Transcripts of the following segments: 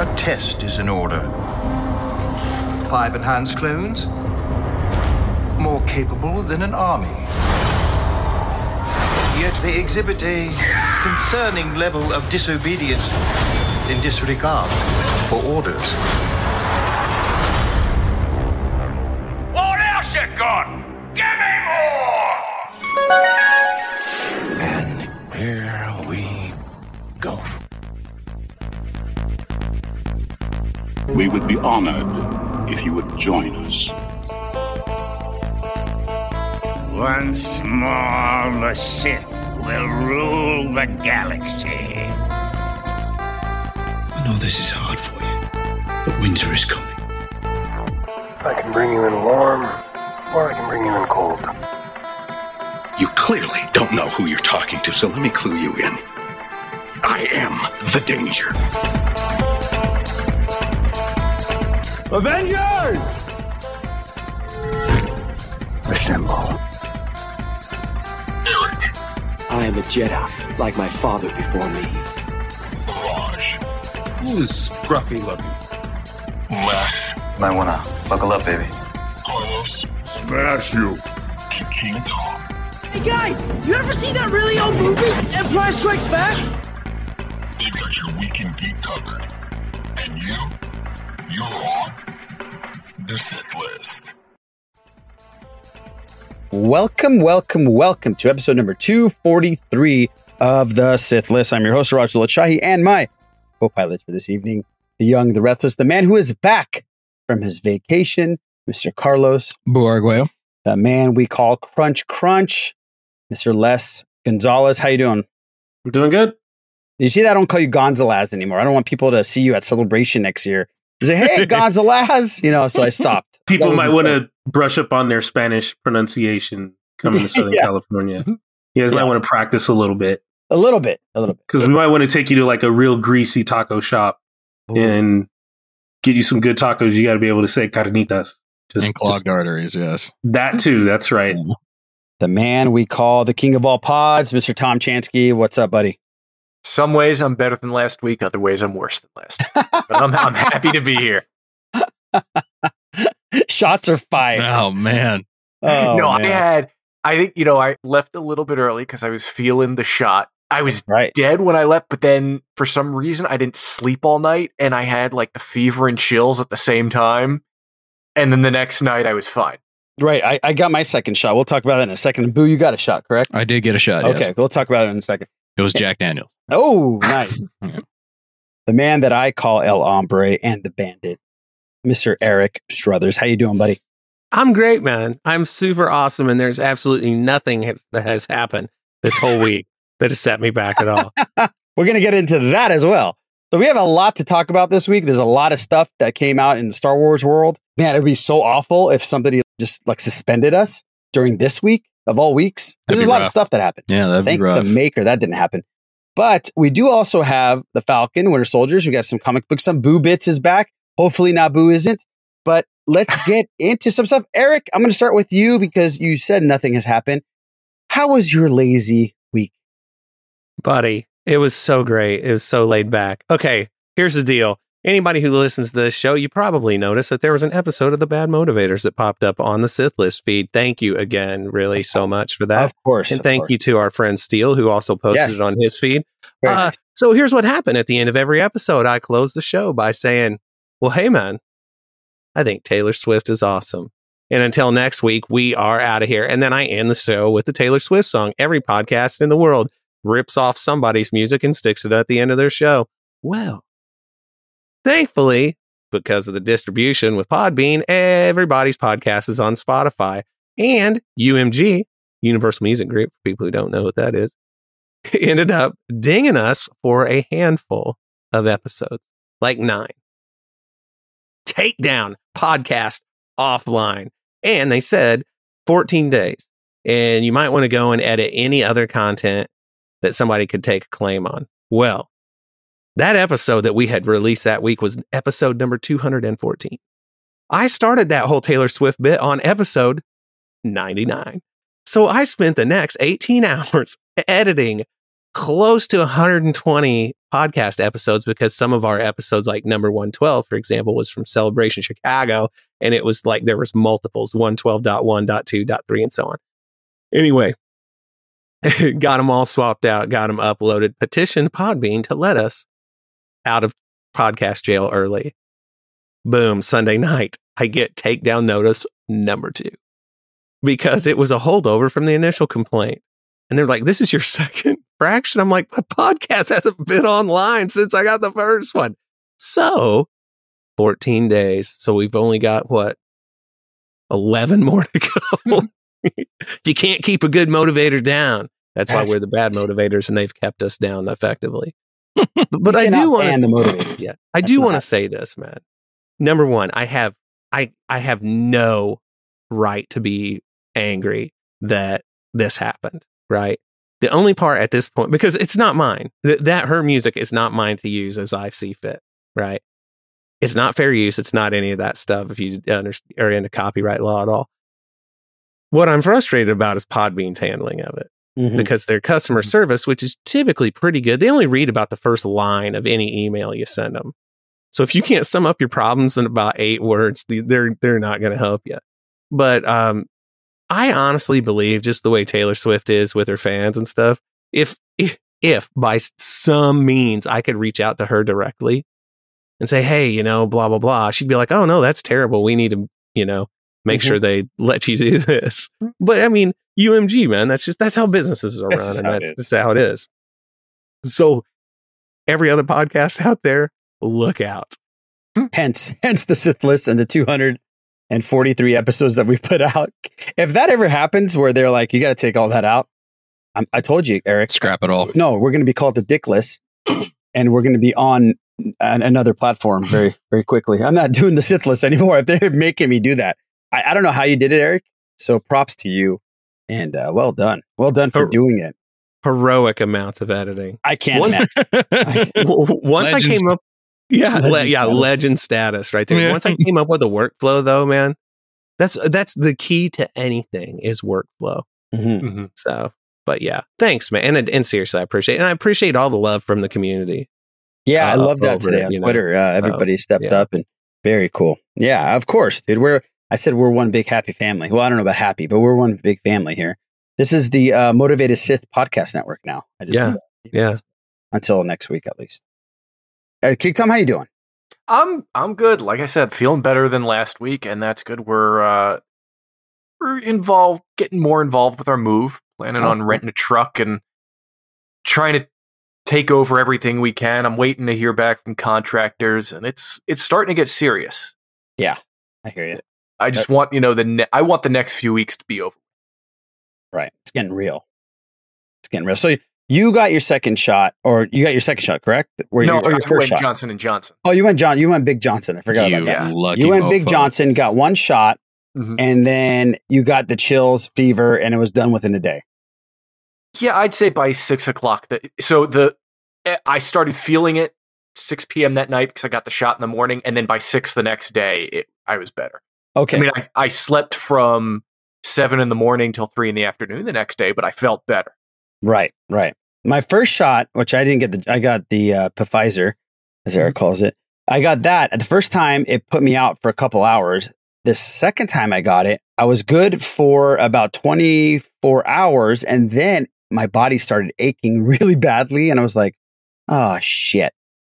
A test is in order. Five enhanced clones? More capable than an army. Yet they exhibit a concerning level of disobedience in disregard for orders. We would be honored if you would join us. Once more, the Sith will rule the galaxy. I know this is hard for you, but winter is coming. I can bring you in warm, or I can bring you in cold. You clearly don't know who you're talking to, so let me clue you in. I am the danger. Avengers! Assemble. I am a Jedi, like my father before me. Who's scruffy looking? Les. Might wanna buckle up, baby. Carlos. Smash you! King Tom. Hey guys, you ever see that really old movie, Empire Strikes Back? They got your weekend geek covered. And you? You're on the set list. Welcome, welcome, welcome to episode number 243 of the Sith List. I'm your host, Raj Shahi, and my co pilots for this evening, the young, the restless, the man who is back from his vacation, Mr. Carlos, Buargueo. the man we call Crunch Crunch, Mr. Les Gonzalez. How you doing? I'm doing good. You see that I don't call you Gonzalez anymore. I don't want people to see you at celebration next year. And say, hey, Gonzalez, you know, so I stopped. People might want to brush up on their Spanish pronunciation coming to Southern Yeah. California. You guys Yeah. might want to practice a little bit a little bit, a little bit. because we might want to take you to like a real greasy taco shop and get you some good tacos. You got to be able to say carnitas. Just, and clogged just arteries, yes. that too. That's right. the man we call the king of all pods, Mr. Tom Chansky. What's up, buddy? Some ways I'm better than last week, other ways I'm worse than last. week. But I'm, I'm happy to be here. Shots are fired. Oh man. Oh, no, I had, I think, you know, I left a little bit early because I was feeling the shot. I was right. dead when I left, but then for some reason I didn't sleep all night and I had like the fever and chills at the same time. And then the next night I was fine. Right. I, I got my second shot. We'll talk about that in a second. Boo, you got a shot, correct? I did get a shot. Okay, yes. we'll talk about it in a second. It was Jack Daniels. Oh, nice. Yeah. The man that I call El Hombre and the Bandit, Mr. Eric Strothers. How you doing, buddy? I'm great, man. I'm super awesome, and there's absolutely nothing that has happened this whole week that has set me back at all. We're going to get into that as well. So we have a lot to talk about this week. There's a lot of stuff that came out in the Star Wars world. Man, it'd be so awful if somebody just like suspended us during this week of all weeks. That'd There's a lot of stuff that happened. Yeah, that'd Thank be rough. the maker that didn't happen. But we do also have the Falcon, Winter Soldiers. We got some comic books. Some Boo Bits is back. Hopefully, Naboo isn't. But let's get into some stuff. Eric, I'm going to start with you because you said nothing has happened. How was your lazy week? Buddy, it was so great. It was so laid back. Okay, here's the deal. Anybody who listens to this show, you probably noticed that there was an episode of the Bad Motivators that popped up on the Sith List feed. Thank you again, really, so much for that. Of course. And of thank course. you to our friend Steele, who also posted Yes. it on his feed. Uh, so here's what happened at the end of every episode. I closed the show by saying, Well, hey, man, I think Taylor Swift is awesome. And until next week, we are out of here. And then I end the show with the Taylor Swift song. Every podcast in the world rips off somebody's music and sticks it at the end of their show. Well, thankfully, because of the distribution with Podbean, everybody's podcast is on Spotify and UMG, Universal Music Group, for people who don't know what that is, ended up dinging us for a handful of episodes, like nine. Takedown podcast offline. And they said 14 days. And you might want to go and edit any other content that somebody could take a claim on. Well, that episode that we had released that week was episode number 214. I started that whole Taylor Swift bit on episode 99. So I spent the next 18 hours editing close to 120 podcast episodes because some of our episodes, like number 112, for example, was from Celebration Chicago. And it was like there was multiples 112.1.2.3 and so on. Anyway, got them all swapped out, got them uploaded, petitioned Podbean to let us out of podcast jail early. Boom, Sunday night, I get takedown notice number two because it was a holdover from the initial complaint. And they're like, this is your second fraction. I'm like, my podcast hasn't been online since I got the first one. So 14 days. So we've only got what? 11 more to go. you can't keep a good motivator down. That's, That's why we're the bad motivators and they've kept us down effectively. But I do want the to. Yeah. I do want to say this, man. Number one, I have I I have no right to be angry that this happened, right? The only part at this point, because it's not mine, that, that her music is not mine to use as I see fit, right? It's not fair use. It's not any of that stuff if you are into copyright law at all. What I'm frustrated about is Podbean's handling of it Mhm. because their customer service, which is typically pretty good, they only read about the first line of any email you send them. So if you can't sum up your problems in about eight words, they're they're not going to help you. But um, I honestly believe just the way Taylor Swift is with her fans and stuff. If if, if by some means I could reach out to her directly and say, hey, you know, blah blah blah, she'd be like, oh no, that's terrible. We need to, you know, make Mhm. sure they let you do this. But I mean, UMG, man, that's just that's how businesses are That's run, just and how that's just how it is. So every other podcast out there, look out. Hence, hence the Sith list and the 243 episodes that we've put out. If that ever happens where they're like, you got to take all that out, I'm, I told you, Eric. Scrap it all. No, we're going to be called the Dick list and we're going to be on an, another platform very, very quickly. I'm not doing the Sith list anymore if they're making me do that. I, I don't know how you did it, Eric. So props to you and uh, well done. Well done for Oh. doing it. Heroic amounts of editing. I can't Once- imagine. Once I came up, yeah, le- yeah, status. legend status right there. Yeah. Once I came up with a workflow, though, man, that's that's the key to anything is workflow. Mhm. So, but yeah, thanks, man, and and seriously, I appreciate it. and I appreciate all the love from the community. Yeah, I uh, love that today it, on. Twitter. Uh, everybody stepped yeah. up and very cool. Yeah, of course, dude. We're I said we're one big happy family. Well, I don't know about happy, but we're one big family here. This is the uh, Motivated Sith podcast network now. I just, Yeah, yeah. Until next week, at least. Uh, King Tom, how you doing? I'm I'm good. Like I said, feeling better than last week, and that's good. We're uh we're involved, getting more involved with our move, planning Oh, on renting a truck and trying to take over everything we can. I'm waiting to hear back from contractors, and it's it's starting to get serious. Yeah, I hear you. I just want you know the ne- I want the next few weeks to be over. Right, it's getting real. It's getting real. So you got your second shot, or you got your second shot, correct? Where no, you, or your I first went shot? Johnson and Johnson. Oh, you went John. You went Big Johnson. I forgot You about that. lucky You went Big. Johnson, got one shot, Mhm. and then you got the chills, fever, and it was done within a day. Yeah, I'd say by six o'clock. The, so the eh, I started feeling it six p.m. that night because I got the shot in the morning, and then by six the next day, it, I was better. Okay. I mean, I, I slept from seven in the morning till three in the afternoon the next day, but I felt better. Right, right. My first shot, which I didn't get the, I got the uh, Pfizer, as Eric mm-hmm. calls it. I got that. The first time, it put me out for a couple hours. The second time I got it, I was good for about 24 hours. And then my body started aching really badly. And I was like, oh, shit.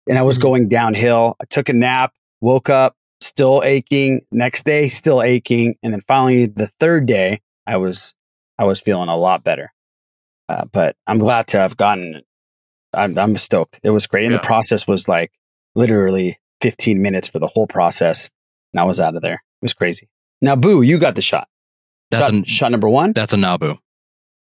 And I was mm-hmm. going downhill. I took a nap, woke up, still aching. Next day, still aching. And then finally, the third day, I was, I was feeling a lot better. Uh, but I'm glad to have gotten it. I'm, I'm stoked. It was great. And Yeah. the process was like literally 15 minutes for the whole process. And I was out of there. It was crazy. Now, Boo, you got the shot. That's shot, a shot number one. that's a Nabu.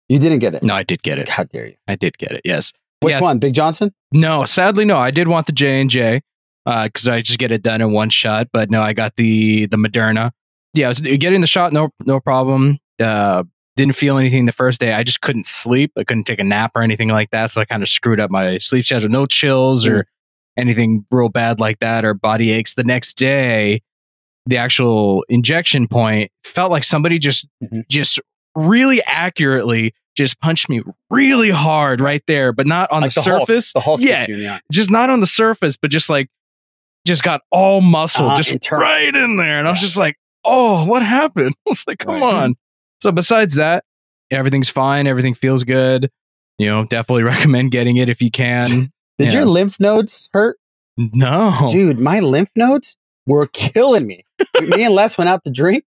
You didn't get it. No, I did get it. How dare you. I did get it. Yes. Which Yeah. one? Big Johnson? No, sadly, no. I did want the J and J because I just get it done in one shot. But no, I got the the Moderna. Yeah, getting the shot, no no problem. Uh, didn't feel anything the first day. I just couldn't sleep. I couldn't take a nap or anything like that. So I kind of screwed up my sleep schedule. No chills or anything real bad like that or body aches. The next day, the actual injection point felt like somebody just Mhm. just really accurately just punched me really hard right there, but not on Like the, the Hulk. surface. The Hulk yeah, you eye. just not on the surface, but just like just got all muscle, Uh-huh, just internal. right in there. And I was just like, oh, what happened? I was like, come Right. on. So besides that, everything's fine. Everything feels good. You know, definitely recommend getting it if you can. Did Yeah. your lymph nodes hurt? No. Dude, my lymph nodes were killing me. me and Les went out to drink,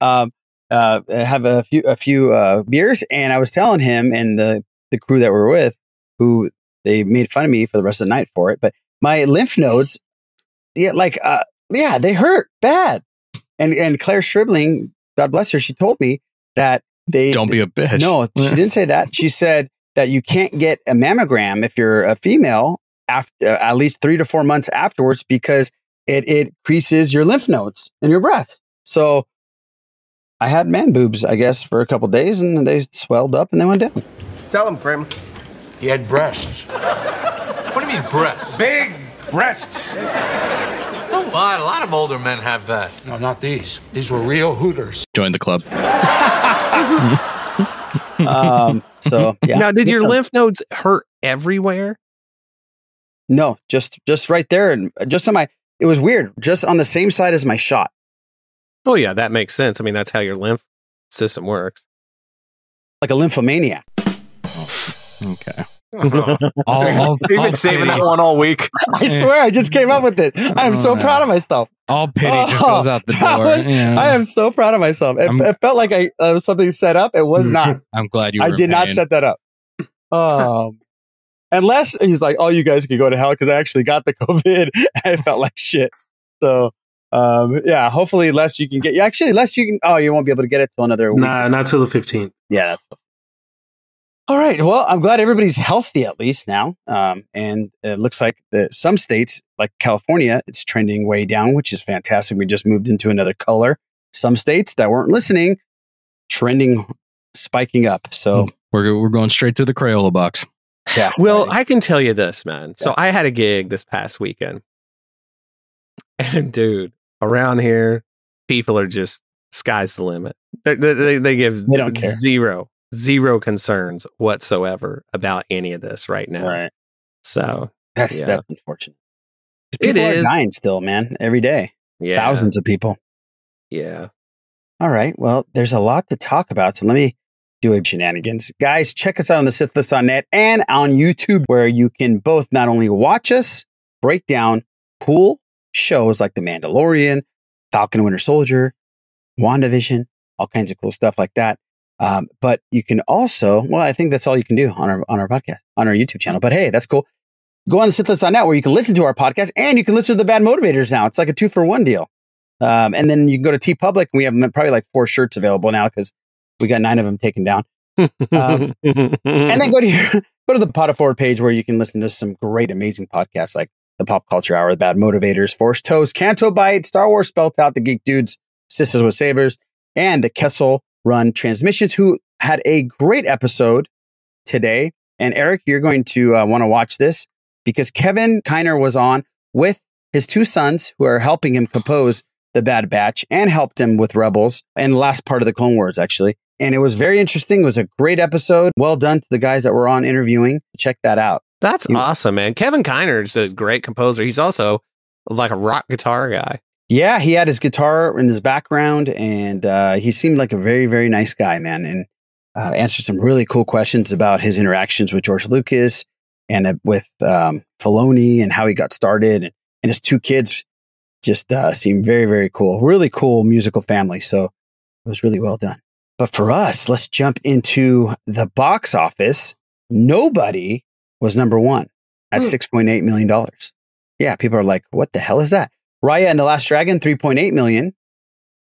um, uh, have a few a few uh, beers, and I was telling him and the the crew that we're with, who they made fun of me for the rest of the night for it, but my lymph nodes, yeah, like uh, yeah, they hurt bad. And and Claire Stribling, God bless her, she told me that they Don't be a bitch. no, she didn't say that. She said that you can't get a mammogram if you're a female after at least three to four months afterwards because it it increases your lymph nodes in your breast. So I had man boobs, I guess, for a couple days, and they swelled up and they went down. Tell him, Kramer. He had breasts. What do you mean breasts? Big breasts. So what? A lot of older men have that. No, not these. These were real hooters. Join the club. Um, so yeah. now, did your Listen, lymph nodes hurt everywhere? No, just just right there, and just on my. It was weird, just on the same side as my shot. Oh yeah, that makes sense. I mean, that's how your lymph system works. like a lymphomaniac. Okay. I'll- I'll- You've I'll been saving pity- that one all week. I swear, I just came up with it. I am so Oh, proud of myself. All pity just goes out the door. was- Yeah. I am so proud of myself. It, it felt like I uh, something set up. It was not. I'm glad you. I were did not set that up. Um, unless he's like, "Oh, you guys can go to hell" because I actually got the COVID. and I felt like shit. So, um, yeah. Hopefully, less you can get. Yeah, actually, less you can. Oh, you won't be able to get it till another week. Nah, not till the 15th. Yeah. That's all right. Well, I'm glad everybody's healthy at least now. Um, and it looks like the, some states, like California, it's trending way down, which is fantastic. We just moved into another color. Some states that weren't listening, trending, spiking up. So, We're we're going straight to the Crayola box. yeah. Well, I can tell you this, man. So I had a gig this past weekend. And dude, around here, people are just sky's the limit. They they, they, they give They don't care. zero zero concerns whatsoever about any of this right now. Right. So That's yeah. that's unfortunate. People is. are dying still, man, every day. Yeah. Thousands of people. Yeah. All right. Well, there's a lot to talk about. So let me do a shenanigans. Guys, check us out on the Sith List on net and on YouTube, where you can both not only watch us break down cool shows like The Mandalorian, Falcon Winter Soldier, WandaVision, all kinds of cool stuff like that. Um, but you can also, well, I think that's all you can do on our on our podcast, on our YouTube channel. But hey, that's cool. Go on the net where you can listen to our podcast and you can listen to the Bad Motivators now. It's like a two for one deal. Um, and then you can go to TeePublic. We have probably like four shirts available now because we got nine of them taken down. Um, and then go to your, go to the Pot of Forward page where you can listen to some great, amazing podcasts like the Pop Culture Hour, the Bad Motivators, Force Toast, Canto Bight, Star Wars Spelt Out, the Geek Dudes, Sisters with Sabers, and the Kessel Run Transmissions, who had a great episode today. And Eric, you're going to uh, want to watch this because Kevin Kiner was on with his two sons who are helping him compose the Bad Batch and helped him with Rebels and the last part of the Clone Wars, actually. And it was very interesting. It was a great episode. Well done to the guys that were on interviewing. Check that out. That's awesome, man. Kevin Kiner's a great composer. He's also like a rock guitar guy. Yeah, he had his guitar in his background, and uh, he seemed like a very, very nice guy, man, and uh, answered some really cool questions about his interactions with George Lucas and uh, with um, Filoni and how he got started, and, and his two kids just uh, seemed very, very cool. Really cool musical family. So it was really well done. But for us, let's jump into the box office. Nobody was number one at $6.8 million. Yeah, people are like, what the hell is that? Raya and the Last Dragon, 3.8 million.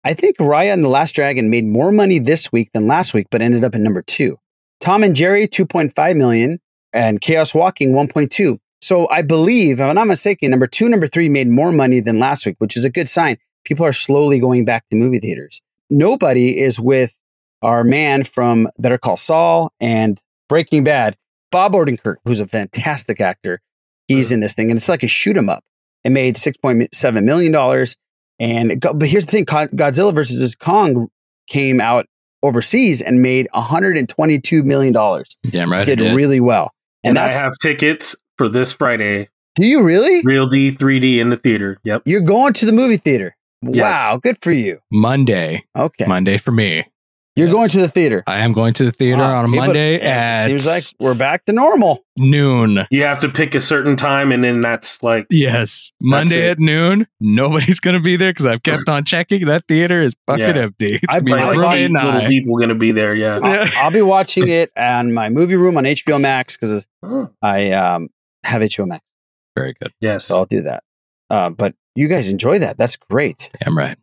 I think Raya and the Last Dragon made more money this week than last week, but ended up at number two. Tom and Jerry, 2.5 million, and Chaos Walking, 1.2. So I believe, if I'm not mistaken, number two, number three made more money than last week, which is a good sign. People are slowly going back to movie theaters. Nobody is with our man from Better Call Saul and Breaking Bad, Bob Odenkirk, who's a fantastic actor. He's mm-hmm. in this thing, and it's like a shoot 'em up. It made six point seven million dollars, and go- but here's the thing: Godzilla versus Kong came out overseas and made 122 million dollars. Damn right. Did it did. really well. And, I that's have tickets for this Friday. do you really? Real D 3D in the theater. Yep. You're going to the movie theater. Yes. Wow, good for you. Monday. Okay. Monday for me. You're going to the theater. I am going to the theater Wow. on a People- Monday yeah, at seems like we're back to normal. noon. You have to pick a certain time, and then that's like Yes. Monday it. at noon. Nobody's going to be there because I've kept on checking. That theater is fucking Yeah. empty. It's I- going be I like eight little nice. people going to be there. Yeah. Yeah. I'll, I'll be watching it on my movie room on HBO Max because Oh, I um, have HBO Max, Very good. yes. so I'll do that. Uh, but you guys enjoy that. That's great. Damn right.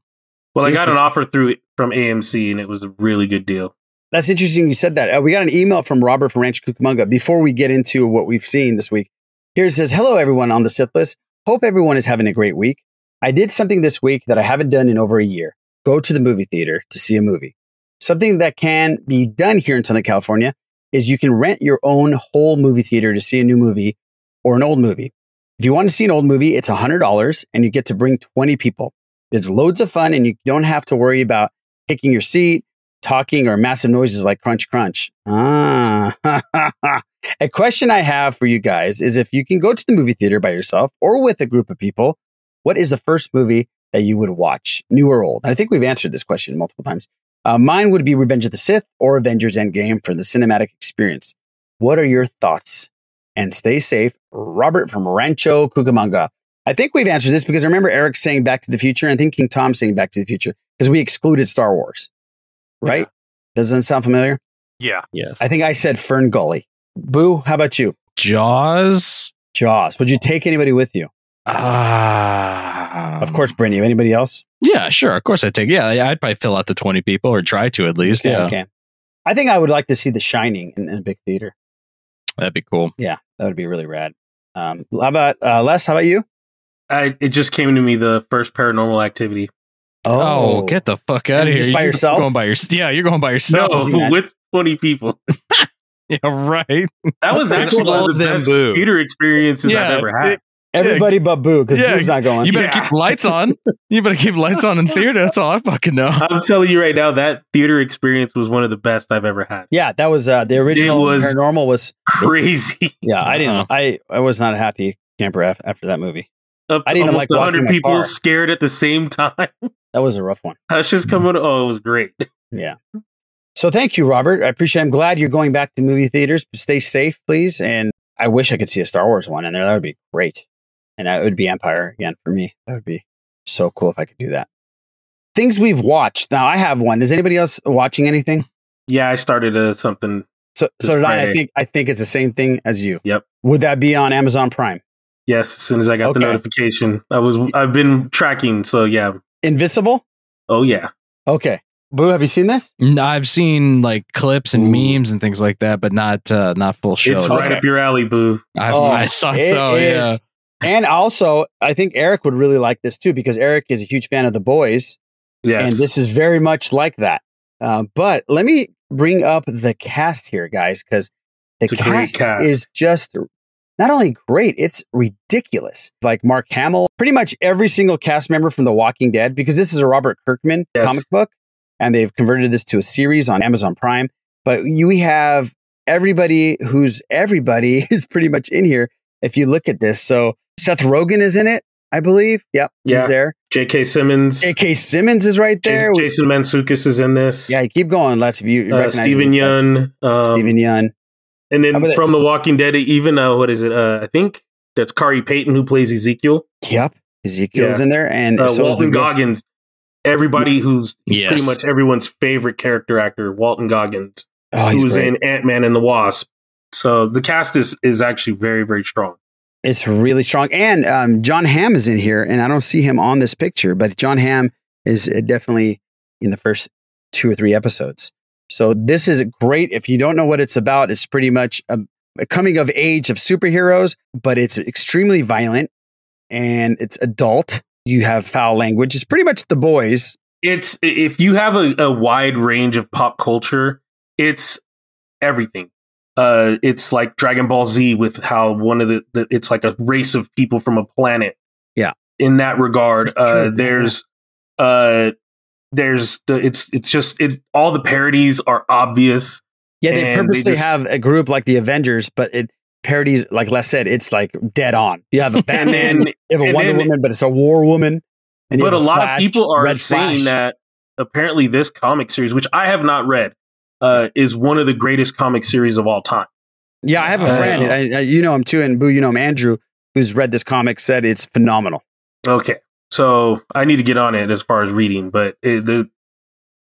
Well, I got an offer through from AMC, and it was a really good deal. That's interesting you said that. Uh, we got an email from Robert from Rancho Cucamonga. Before we get into what we've seen this week, here it says, Hello, everyone on the Sith list. Hope everyone is having a great week. I did something this week that I haven't done in over a year go to the movie theater to see a movie. Something that can be done here in Southern California is you can rent your own whole movie theater to see a new movie or an old movie. If you want to see an old movie, it's $100 and you get to bring 20 people. It's loads of fun and you don't have to worry about picking your seat, talking, or massive noises like crunch, crunch. Ah. a question I have for you guys is if you can go to the movie theater by yourself or with a group of people, what is the first movie that you would watch, new or old? I think we've answered this question multiple times. Uh, mine would be Revenge of the Sith or Avengers Endgame for the cinematic experience. What are your thoughts? And stay safe. Robert from Rancho Cucamonga. I think we've answered this because I remember Eric saying Back to the Future and I think King Tom saying Back to the Future because we excluded Star Wars, right? Doesn't sound familiar? Yeah. Yes. I think I said Fern Gully. Boo, how about you? Jaws. Jaws. Would you take anybody with you? Ah. Of course, Brittany. Anybody else? Yeah, sure. Of course I'd take. Yeah, yeah, I'd probably fill out the 20 people or try to at least. Yeah. Okay. I think I would like to see The Shining in, in a big theater. That'd be cool. Yeah, that would be really rad. Um, how about uh, Les? How about you? I, it just came to me the first paranormal activity. Oh, get the fuck out And of here. just by You're yourself? Going by your, yeah, you're going by yourself. No, with 20 people. yeah, right. That was That's actually cool. one All of of the them best boo. theater experiences Yeah, I've ever had. it- Everybody but Boo because Yeah, Boo's not going. You better Yeah. keep lights on. You better keep lights on in theater. That's all I fucking know. I'm telling you right now, that theater experience was one of the best I've ever had. yeah, that was uh, the original was- Paranormal was. Crazy. Yeah, I didn't. Uh-huh. I I was not a happy camper after that movie. Up I to didn't almost like 100 people car. scared at the same time. That was a rough one. That's just coming. Oh, it was great. Yeah. So thank you, Robert. I appreciate. it. I'm glad you're going back to movie theaters. Stay safe, please. And I wish I could see a Star Wars one in there. That would be great. And that would be Empire again for me. That would be so cool if I could do that. Things we've watched. Now I have one. Is anybody else watching anything? Yeah, I started uh, something. So, so did I. I think I think it's the same thing as you. Yep. Would that be on Amazon Prime? Yes, as soon as I got Okay. the notification, I was. I've been tracking. So yeah. Invisible. Oh yeah. Okay. Boo, have you seen this? No, I've seen like clips and memes and things like that, but not uh, not full show. It's right Okay. up your alley, boo. I, Oh, I thought so. is- Yeah. And also, I think Eric would really like this too because Eric is a huge fan of the boys. Yes. And this is very much like that. Uh, but let me bring up the cast here, guys, because the It's a great cast, cast. is just not only great, it's ridiculous. Like Mark Hamill, pretty much every single cast member from The Walking Dead, because this is a Robert Kirkman Yes. comic book, and they've converted this to a series on Amazon Prime. But you we have everybody who's everybody is pretty much in here if you look at this. So Seth Rogen is in it, I believe. Yep, Yeah. he's there. J.K. Simmons. J.K. Simmons is right there. Jason, Jason Mantzoukas is in this. Yeah, keep going. Let's you Uh, Steven. Yeun. Um, Steven Yeun. And then that- from The Walking Dead, even uh, what is it? Uh, I think that's Khary Payton who plays Ezekiel. Yep, Ezekiel's Yeah. in there, and Uh, so Walton Goggins. Everybody who's Yes. pretty much everyone's favorite character actor, Walton Goggins, Oh, who was great. in Ant Man and the Wasp. So the cast is is actually very very strong. It's really strong, and um, Jon Hamm is in here, and I don't see him on this picture, but Jon Hamm is uh, definitely in the first two or three episodes. So this is great. If you don't know what it's about, it's pretty much a, a coming of age of superheroes, but it's extremely violent and it's adult. You have foul language. It's pretty much the boys. It's if you have a, a wide range of pop culture, it's everything. Uh, it's like Dragon Ball Z with how one of the, the it's like a race of people from a planet. Yeah. In that regard, uh, there's uh, there's the it's it's just it all the parodies are obvious. Yeah, they purposely just- have a group like the Avengers, but it parodies, like Les said, it's like dead on. You have a Batman, then- you have a Wonder then- Woman, but it's a War Woman. and but a have lot Flash, of people are Red saying Flash. that apparently this comic series, which I have not read, uh, is one of the greatest comic series of all time. Yeah, I have a Uh, friend, I, I- you know him too, and Boo, you know him, Andrew, who's read this comic, said it's phenomenal. Okay, so I need to get on it as far as reading, but it, the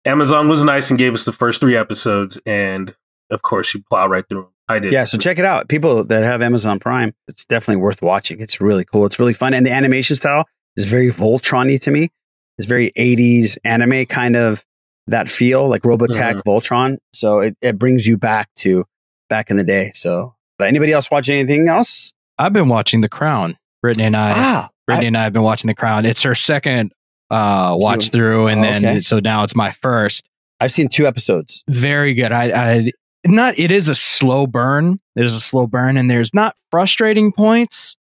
Amazon was nice and gave us the first three episodes, and of course you plow right through them. I did. Yeah, so check it out. People that have Amazon Prime, it's definitely worth watching. It's really cool. It's really fun. And the animation style is very Voltron y to me. It's very 80s anime kind of that feel, like Robotech Mhm. Voltron. So it, it brings you back to back in the day. So, but anybody else watch anything else? I've been watching The Crown. Brittany and I, Ah, Brittany and I have been watching The Crown. It's her second uh, watch through, and Oh, then okay. so now it's my first. I've seen two episodes. Very good. I, I not. It is a slow burn. There's a slow burn, and there's not frustrating points,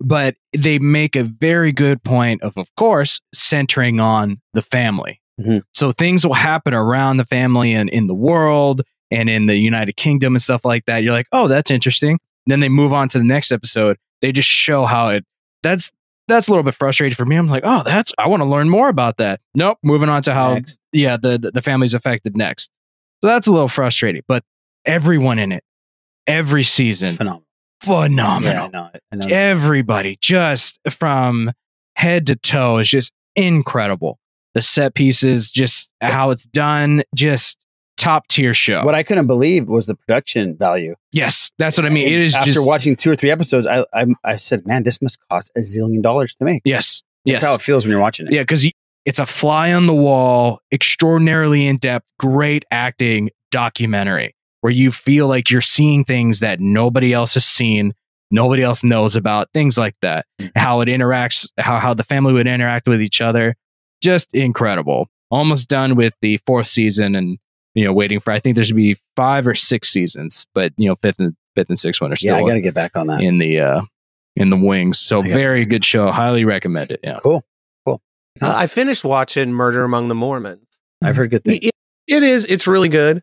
but they make a very good point of, of course, centering on the family. Mhm. So things will happen around the family and in the world and in the United Kingdom and stuff like that. You're like, oh, that's interesting. Then they move on to the next episode. They just show how it. That's that's a little bit frustrating for me. I'm like, oh, that's I want to learn more about that. Nope, moving on to how Next. yeah the the- family's affected next. So that's a little frustrating. But everyone in it, every season, Phenomenal. phenomenal. Yeah, I know. I know. Everybody, just from head to toe, is just incredible. The set pieces, just how it's done, just top tier show. What I couldn't believe was the production value. yes, that's what I mean. It And is after just watching two or three episodes. I, I I said, man, this must cost a zillion dollars to make. yes, That's yes. how it feels when you're watching it. Yeah, because it's a fly on the wall, extraordinarily in depth, great acting documentary where you feel like you're seeing things that nobody else has seen, nobody else knows about, things like that. Mm-hmm. How it interacts, how how the family would interact with each other, just incredible. Almost done with the fourth season, and you know, waiting for I think there should be five or six seasons, but you know, fifth and fifth and sixth one are Yeah, still I got to get back on that. in the uh in the wings. So very good show, highly recommend it. Yeah. Cool. Cool. Uh, I finished watching Murder Among the Mormons. I've heard good things. It, it is. It's really good.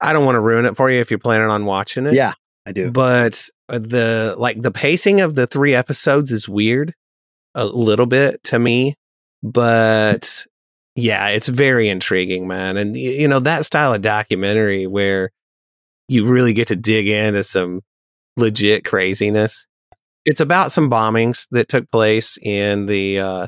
I don't want to ruin it for you if you're planning on watching it. Yeah, I do. but the like the pacing of the three episodes is weird a little bit to me but yeah it's very intriguing man and you know that style of documentary where you really get to dig into some legit craziness it's about some bombings that took place in the uh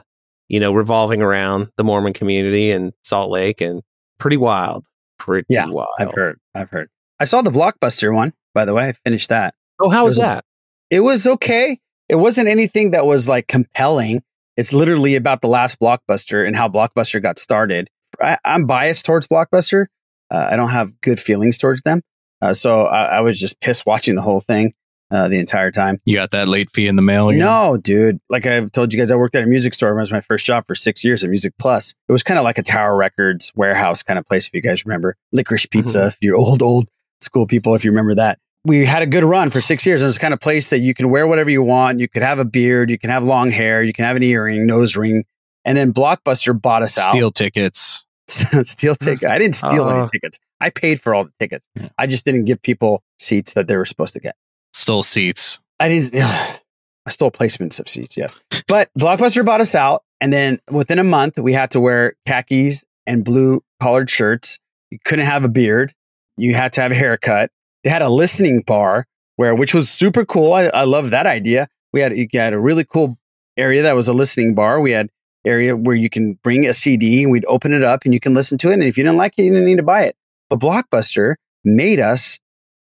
you know revolving around the mormon community in salt lake and pretty wild pretty Yeah, wild I've heard. I've heard. I saw the blockbuster one, by the way. I finished that. oh how was a- that It was okay. It wasn't anything that was like compelling. It's literally about the last blockbuster and how blockbuster got started. I, I'm biased towards blockbuster. Uh, I don't have good feelings towards them. Uh, so I, I was just pissed watching the whole thing uh, the entire time. You got that late fee in the mail? again? No, dude. Like I've told you guys, I worked at a music store. It was my first job for six years at Music Plus. It was kind of like a Tower Records warehouse kind of place, if you guys remember. Licorice Pizza, if you're old, old school people, if you remember that. We had a good run for six years. And it's the kind of place that you can wear whatever you want. You could have a beard, you can have long hair, you can have an earring, nose ring. And then Blockbuster bought us out. Steal tickets. steal ticket. I didn't steal Uh. any tickets. I paid for all the tickets. I just didn't give people seats that they were supposed to get. Stole seats. I didn't. I stole placements of seats, yes. But Blockbuster bought us out, and then within a month, we had to wear khakis and blue collared shirts. You couldn't have a beard. You had to have a haircut. They had a listening bar where, which was super cool. I, I love that idea. We had you had a really cool area that was a listening bar. We had area where you can bring a CD and we'd open it up and you can listen to it. And if you didn't like it, you didn't need to buy it. But Blockbuster made us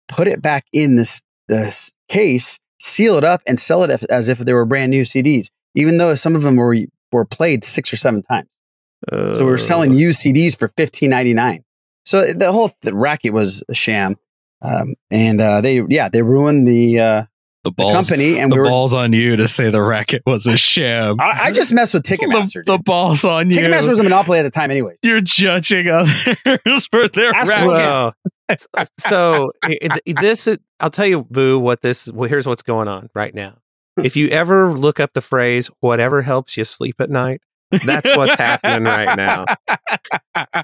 put it back in this this case, seal it up, and sell it as- if they were brand new CDs, even though some of them were were played six or seven times. so we were selling uh. used CDs for fifteen ninety nine. So the whole th- racket was a sham, um, and uh, they yeah they ruined the uh, The balls, company, and the we were- balls on you to say the racket was a sham. I, I just messed with Ticketmaster. the, the balls on you. Ticketmaster was a monopoly at the time, anyways. You're judging others for their Ask racket. Well, so it- it- this I'll tell you, Boo, what this. Well, here's what's going on right now. If you ever look up the phrase "whatever helps you sleep at night," That's what's happening right now.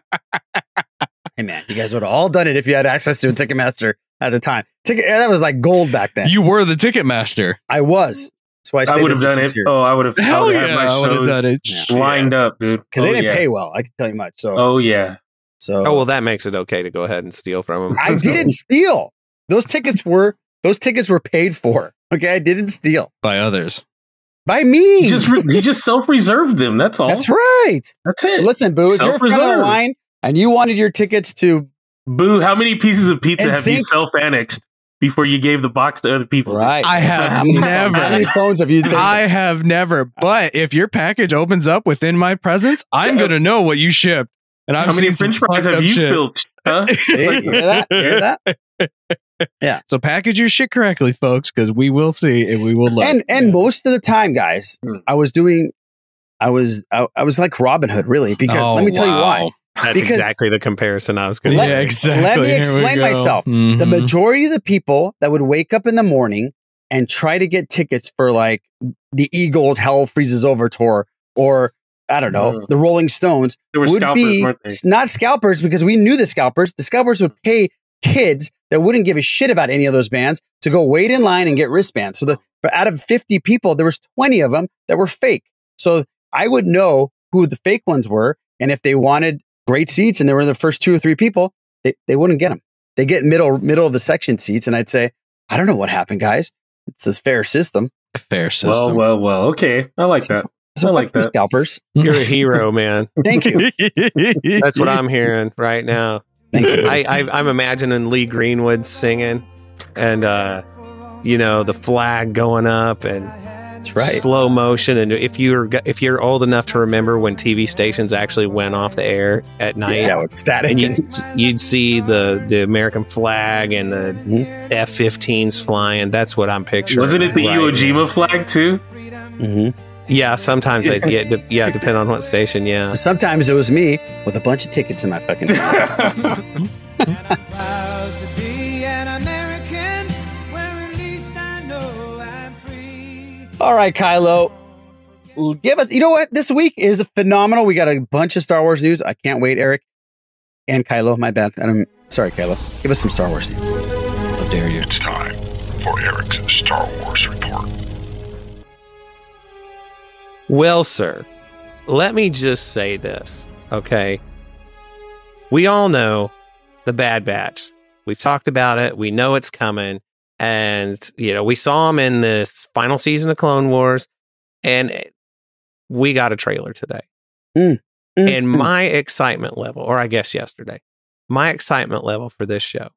Hey man, you guys would have all done it if you had access to a Ticketmaster at the time. Ticket that was like gold back then. You were the ticket master. I was. That's why I, I would have done it. years. Oh, I would have. Hell I yeah, my I would've shows done it. lined up, dude. because Oh, they didn't yeah. pay well. I can tell you much. So, Oh yeah. so Oh well, that makes it okay to go ahead and steal from them. I didn't steal. Those tickets were those tickets were paid for. Okay, I didn't steal by others. by me. He just re- he just self reserved them. That's all. That's right. That's it. Listen, Boo, if you're in front of the Self-reserved. line and you wanted your tickets to Boo, how many pieces of pizza have you NSYNC? self annexed before you gave the box to other people? right, I have How many- How many never. phones have you? taken? I have never. But if your package opens up within my presence, I'm gonna know what you shipped. And I've How many French fries have you shit. filched? Huh? See, you hear that? You hear that? Yeah. So package your shit correctly, folks, because we will see and we will look. and and most of the time, guys, Hmm. I was doing, I was I, I was like Robin Hood, really, because Oh, let me tell you why. Wow. That's Because- exactly the comparison I was going to Let- yeah, exactly. Let me Here explain myself. The Mhm. majority of the people that would wake up in the morning and try to get tickets for like the Eagles Hell Freezes Over tour or I don't know, Mm. the Rolling Stones They were would scalpers, be weren't they? not scalpers because we knew the scalpers. The scalpers would pay kids that wouldn't give a shit about any of those bands to go wait in line and get wristbands. So the but out of 50 people, there was 20 of them that were fake. So I would know who the fake ones were. And if they wanted great seats and they were the first two or three people, they, they wouldn't get them. They get middle middle of the section seats. And I'd say, I don't know what happened, guys. It's a fair system. fair system. Well, well, well. Okay, I like that. So I like you, that. scalpers. You're a hero, man. Thank you. That's what I'm hearing right now. Thank you. I, I I'm imagining Lee Greenwood singing, and uh, you know the flag going up and That's right. slow motion. And if you're if you're old enough to remember when TV stations actually went off the air at night, Yeah, with static. and you'd, you'd see the the American flag and the Mm-hmm. F-15s flying. That's what I'm picturing. Wasn't it the right Iwo Jima flag too? Mhm. Yeah, sometimes I yeah, de- yeah, depend on what station. Yeah, Sometimes it was me with a bunch of tickets in my fucking. All right, Kylo. Give us, you know what? This week is phenomenal. We got a bunch of Star Wars news. I can't wait, Eric. And Kylo, my bad. I'm sorry, Kylo. Give us some Star Wars news. How dare you? It's time for Eric's Star Wars report. Well, sir, let me just say this, okay? We all know the Bad Batch. We've talked about it. We know it's coming. And, you know, we saw him in this final season of Clone Wars, and we got a trailer today. Mm, And my excitement level, or I guess yesterday, my excitement level for this show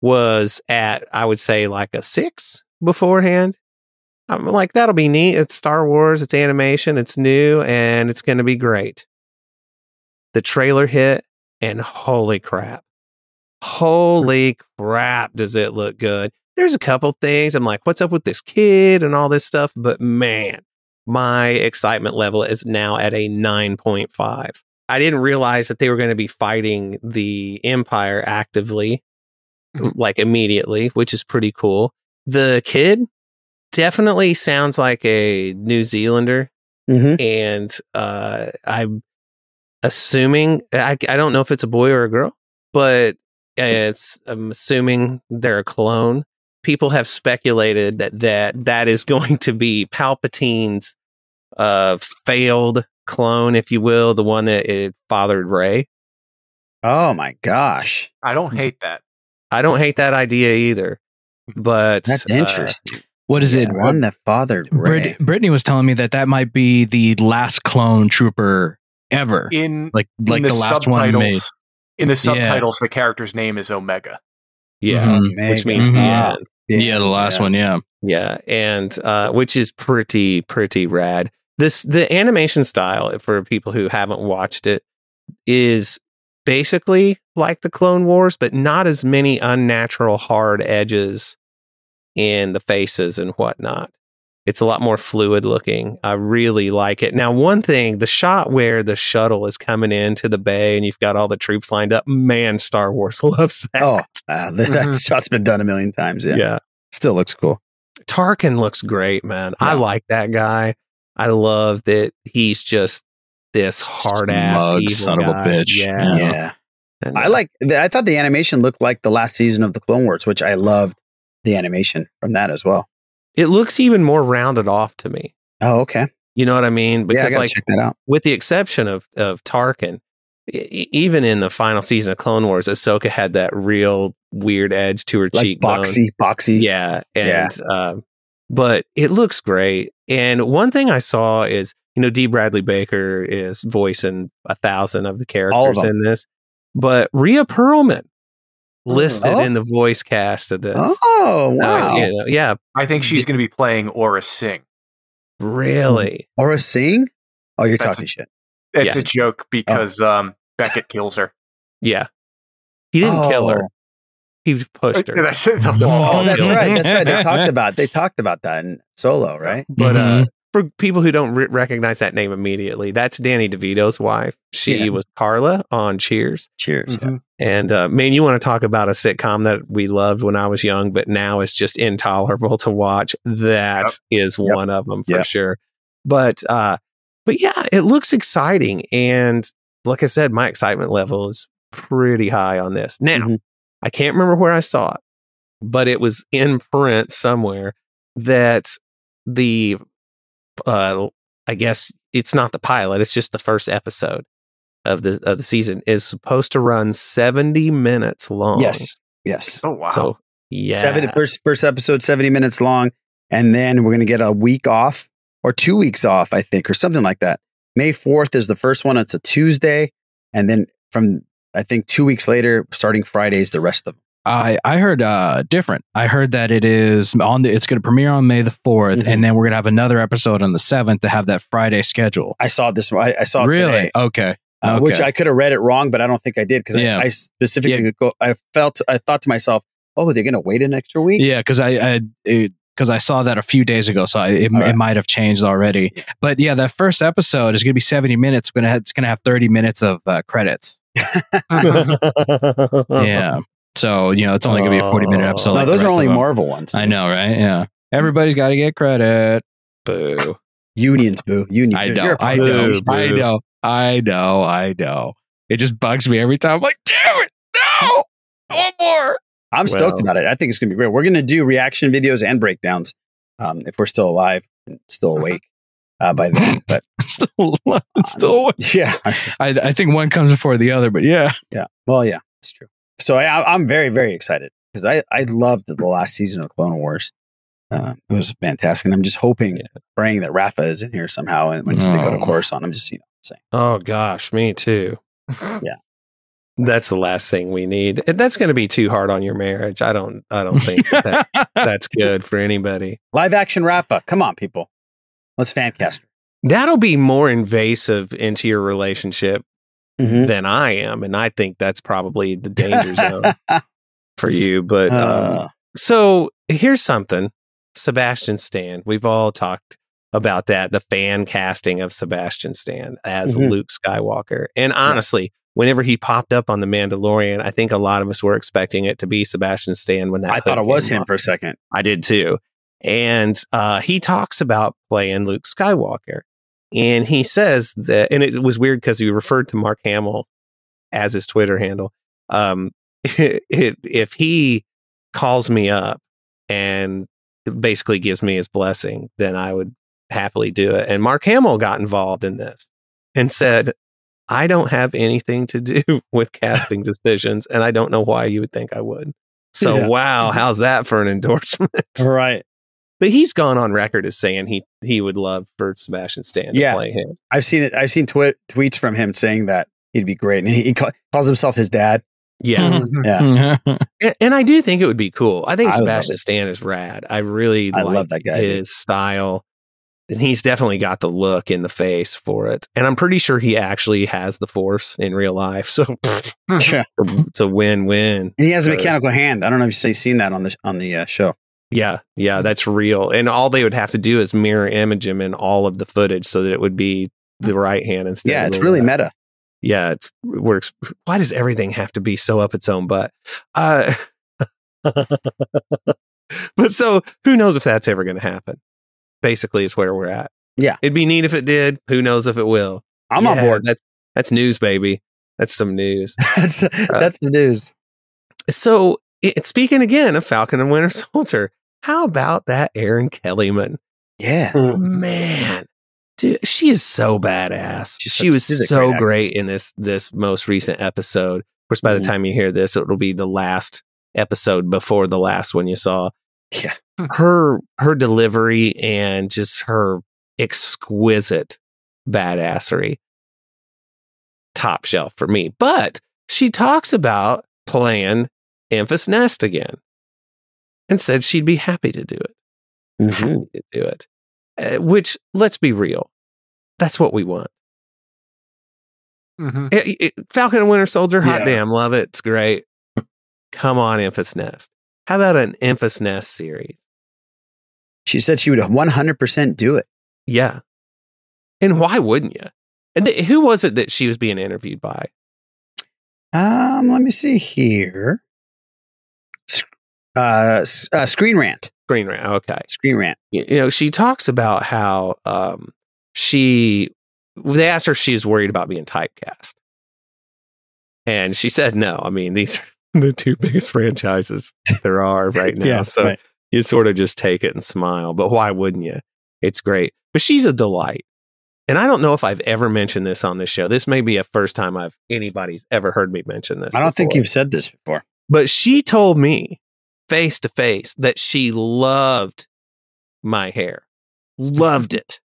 was at, I would say, like a six beforehand. I'm like, that'll be neat. It's Star Wars, it's animation, it's new, and it's going to be great. The trailer hit, and holy crap. Holy crap, does it look good? There's a couple things. I'm like, what's up with this kid and all this stuff? But man, my excitement level is now at a 9.5. I didn't realize that they were going to be fighting the Empire actively, like immediately, which is pretty cool. The kid definitely sounds like a New Zealander. Mhm. And uh, I'm assuming, I, I don't know if it's a boy or a girl, but it's, I'm assuming they're a clone. People have speculated that that, that is going to be Palpatine's uh, failed clone, if you will, the one that it fathered Rey. Oh my gosh. I don't hate that. I don't hate that idea either, but That's uh, interesting. What is it? One that fathered Rey. Brit- Brittany was telling me that that might be the last clone trooper ever. In like like in the, last one made. In the Yeah. subtitles, the character's name is Omega. yeah, Mhm. which means the Mhm. end. Yeah, the last one. Yeah. Yeah, and uh, which is pretty pretty rad. This the animation style for people who haven't watched it is basically like the Clone Wars, but not as many unnatural hard edges in the faces and whatnot. It's a lot more fluid looking. I really like it. Now, one thing, the shot where the shuttle is coming into the bay and you've got all the troops lined up, man, Star Wars loves that. Oh, uh, that, that shot's been done a million times. Yeah. yeah. Still looks cool. Tarkin looks great, man. I like that guy. I love that he's just this hard ass Smug evil son of a bitch. Yeah. Yeah. And, I like. I thought the animation looked like the last season of the Clone Wars, which I loved the animation from that as well. It looks even more rounded off to me. Oh, okay. You know what I mean? yeah, I like check that out. with the exception of of Tarkin, e- even in the final season of Clone Wars, Ahsoka had that real weird edge to her Like cheekbone. boxy, boxy. Yeah, Yeah. and um, but it looks great. And one thing I saw is you know D. Bradley Baker is voicing a thousand of the of characters them. in this, but Rhea Perlman listed Oh. in the voice cast of this. Oh, Uh, wow. you know, yeah, I think she's going to be playing Aurra Sing. really. Aura a sing? Oh, you're That's talking shit. It's Yeah. a joke because um, Beckett kills her. Yeah, he didn't kill her. Oh. He pushed her. That's it, the Oh, that's right. That's right. They talked about they talked about that in Solo, right? But Mhm. uh, for people who don't re- recognize that name immediately, that's Danny DeVito's wife. She Yeah. was Carla on Cheers. Cheers. Mhm. And uh, man, you want to talk about a sitcom that we loved when I was young, but now it's just intolerable to watch. That is Yep. one of them for Yep. sure. But uh, but yeah, it looks exciting, and like I said, my excitement level is pretty high on this. Now, Mhm. I can't remember where I saw it, but it was in print somewhere that the uh, I guess it's not the pilot; it's just the first episode of the of the season is supposed to run seventy minutes long. Yes. Yes. Oh wow! So yeah, Seven, first, first episode, 70 minutes long. And then we're going to get a week off or two weeks off, I think, or something like that. May 4th is the first one. It's a Tuesday. And then from, I think, two weeks later, starting Fridays, the rest of them. I I heard uh different. I heard that it is on the it's going to premiere on May the 4th Mhm. and then we're going to have another episode on the 7th to have that Friday schedule. I saw this. I, I saw it really? today, Okay. uh, which I could have read it wrong, but I don't think I did because Yeah. I, I specifically go, I felt, I thought to myself, oh, they're going to wait an extra week? Yeah, because I I because I saw that a few days ago, so I, it, right. it might have changed already. But yeah, that first episode is going to be seventy minutes. But it's going to have thirty minutes of uh, credits. yeah, so you know it's only going to be a forty minute episode. no, like those are only. Marvel ones. I know, right? Yeah, everybody's got to get credit. boo. Unions, boo. Unions. I You're know, I know, Boo. I know, I know, I know. It just bugs me every time. I'm like, damn it, no, I want more. I'm stoked about it. I think it's going to be great. We're going to do reaction videos and breakdowns um, if we're still alive and still awake uh, by then. But still, still. yeah, I I, I think one comes before the other, but yeah. yeah. Well, yeah, it's true. So I, I'm very, very excited because I, I loved the last season of Clone Wars. Uh, it was fantastic. And I'm just hoping, praying that Rafa is in here somehow and when they go to Oh. Coruscant. I'm just, you know, saying. Oh gosh, me too. Yeah. That's the last thing we need. And That's going to be too hard on your marriage. I don't. I don't think that, that- that's good for anybody. Live action Rafa. Come on, people. Let's fan cast her. That'll be more invasive into your relationship Mhm. than I am, and I think that's probably the danger zone for you. But um, Uh, so here's something: Sebastian Stan. We've all talked about that, the fan casting of Sebastian Stan as Mhm. Luke Skywalker. And honestly, whenever he popped up on The Mandalorian, I think a lot of us were expecting it to be Sebastian Stan when that I thought it was him off. for a second. I did too. And uh, he talks about playing Luke Skywalker. And he says that, and it was weird because he referred to Mark Hamill as his Twitter handle. Um, it, if he calls me up and basically gives me his blessing, then I would happily do it. And Mark Hamill got involved in this and said, I don't have anything to do with casting decisions, and I don't know why you would think I would. So, Yeah. wow, how's that for an endorsement? Right. But he's gone on record as saying he he would love for Sebastian Stan to play him. I've seen it. I've seen twi- tweets from him saying that he'd be great. And he, he ca- calls himself his dad. Yeah. Yeah. and, and I do think it would be cool. I think I would love Sebastian. Stan is rad. I really I like love that guy, dude. his style. And he's definitely got the look in the face for it. And I'm pretty sure he actually has the force in real life. So Yeah. it's a win-win. And he has a mechanical hand. I don't know if you've seen that on the on the uh, show. Yeah, yeah, mm. that's real. And all they would have to do is mirror image him in all of the footage so that it would be the mm. right hand instead. Yeah, it's really left. meta. Yeah, it's, it works. Why does everything have to be so up its own butt? Uh, but so who knows if that's ever going to happen? Basically, is where we're at. Yeah. It'd be neat if it did. Who knows if it will? I'm on board. That's that's news, baby. That's some news. that's uh, that's the news. So, it, speaking again of Falcon and Winter Soldier, how about that Erin Kellyman? Yeah. Man, dude, she is so badass. She's she such- was so great great, in this this most recent episode. Of course, by the Mhm. time you hear this, it'll be the last episode before the last one you saw. Yeah. Her her delivery and just her exquisite badassery. Top shelf for me. But she talks about playing Enfys Nest again and said she'd be happy to do it Mhm. happy to do it. Uh, which, let's be real, that's what we want. Mhm. It- it- Falcon and Winter Soldier, hot Yeah. damn, love it. It's great. Come on, Enfys Nest. How about an Enfys Nest series? She said she would 100% do it. Yeah. And why wouldn't you? And th- who was it that she was being interviewed by? Um, let me see here. Uh, uh Screen Rant. Screen Rant. Okay. Screen Rant. you you know, she talks about how um, she, they asked her if she was worried about being typecast. And she said no. I mean, these are the two biggest franchises there are right now. Yeah, so right. you sort of just take it and smile. But why wouldn't you? It's great. But she's a delight. And I don't know if I've ever mentioned this on this show. This may be a first time I've anybody's ever heard me mention this. I don't think you've said this before. But she told me face to face that she loved my hair. Loved it.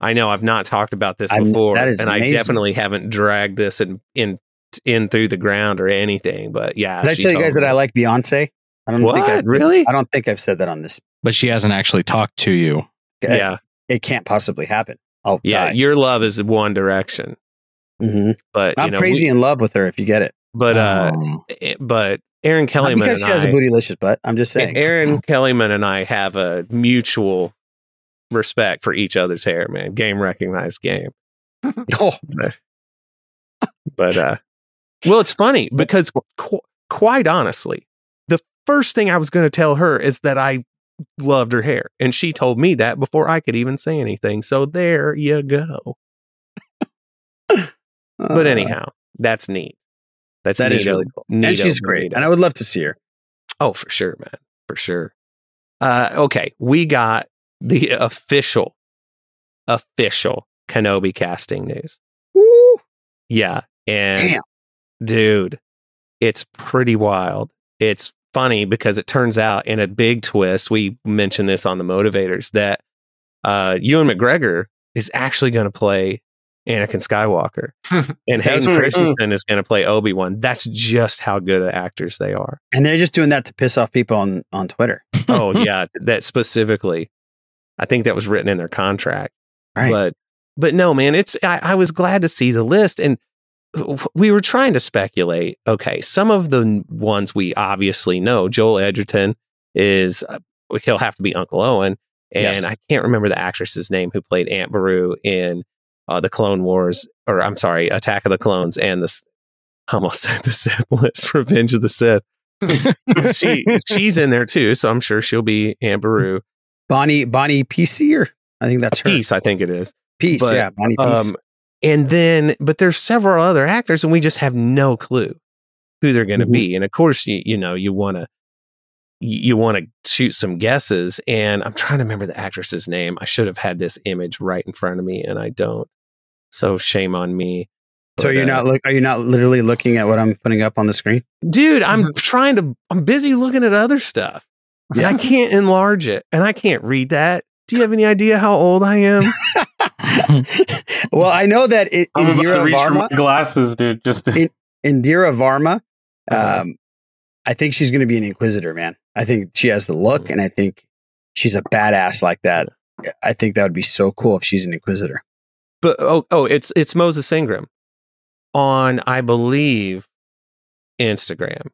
I know I've not talked about this before, that is and I definitely haven't dragged this in in in through the ground or anything. But yeah, Did I she tell you told guys that. I like Beyonce? I don't think What? I've, Really? I don't think I've said that on this. But she hasn't actually talked to you. Yeah, It can't possibly happen. I'll yeah. die. Your love is One Direction, Mhm. but I'm know, crazy we- in love with her. If you get it, but uh, Um, but Erin Not Kellyman because and she has I, a bootylicious butt. I'm just saying. Erin Kellyman and I have a mutual respect for each other's hair. Man, game recognized game. oh, but, but uh well it's funny because qu- quite honestly the first thing i was going to tell her is that i loved her hair and she told me that before i could even say anything so there you go but Uh, anyhow that's neat that's that is neato- really cool. And she's great. And I would love to see her. oh for sure man for sure uh okay we got the official official kenobi casting news Woo! Yeah. And Damn. dude, it's pretty wild. It's funny because it turns out in a big twist, we mentioned this on the motivators that uh Ewan McGregor is actually going to play Anakin Skywalker and That's Hayden what- Christensen is going to play Obi-Wan. That's just how good of actors they are. And they're just doing that to piss off people on, on Twitter. Oh yeah, that specifically. I think that was written in their contract. Right. But but no, man, it's I, I was glad to see the list, and we were trying to speculate. Okay, some of the ones we obviously know. Joel Edgerton is uh, he'll have to be Uncle Owen, and Yes. I can't remember the actress's name who played Aunt Beru in uh, the Clone Wars, or I'm sorry, Attack of the Clones, and the S- I almost said the Sith list, Revenge of the Sith. she she's in there too, so I'm sure she'll be Aunt Beru. Bonnie Bonnie Piesse or I think that's her. Piesse, I think it is. Piesse, But, yeah, Bonnie Piesse. Um, and then, but there's several other actors, and we just have no clue who they're going to Mhm. be. And of course, you you know you want to you want to shoot some guesses. And I'm trying to remember the actress's name. I should have had this image right in front of me, and I don't. So shame on me. so But, you're uh, not look are you not literally looking at what I'm putting up on the screen? dude. I'm Mm-hmm. trying to. I'm busy looking at other stuff. And I can't enlarge it, and I can't read that. Do you have any idea how old I am? well, I know that it, I'm about to Indira reach for Varma, my glasses, dude. Just to, In- Indira Varma, Uh-huh. um, I think she's going to be an inquisitor, man. I think she has the look, Mm-hmm. and I think she's a badass like that. I think that would be so cool if she's an inquisitor. But oh, oh, it's it's Moses Ingram on I believe Instagram.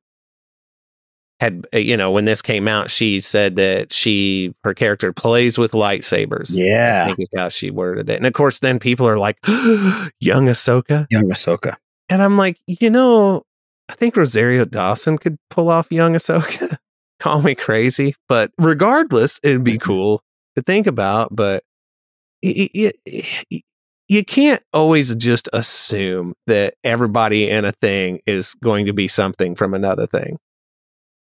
Had uh, you know when this came out, she said that she her character plays with lightsabers. Yeah i think is how she worded it. And of course, then people are like, "Young Ahsoka," young Ahsoka. and I'm like, you know, I think Rosario Dawson could pull off young Ahsoka. Call me crazy, but regardless, it'd be mm-hmm. cool to think about. But y- y- y- you can't always just assume that everybody in a thing is going to be something from another thing.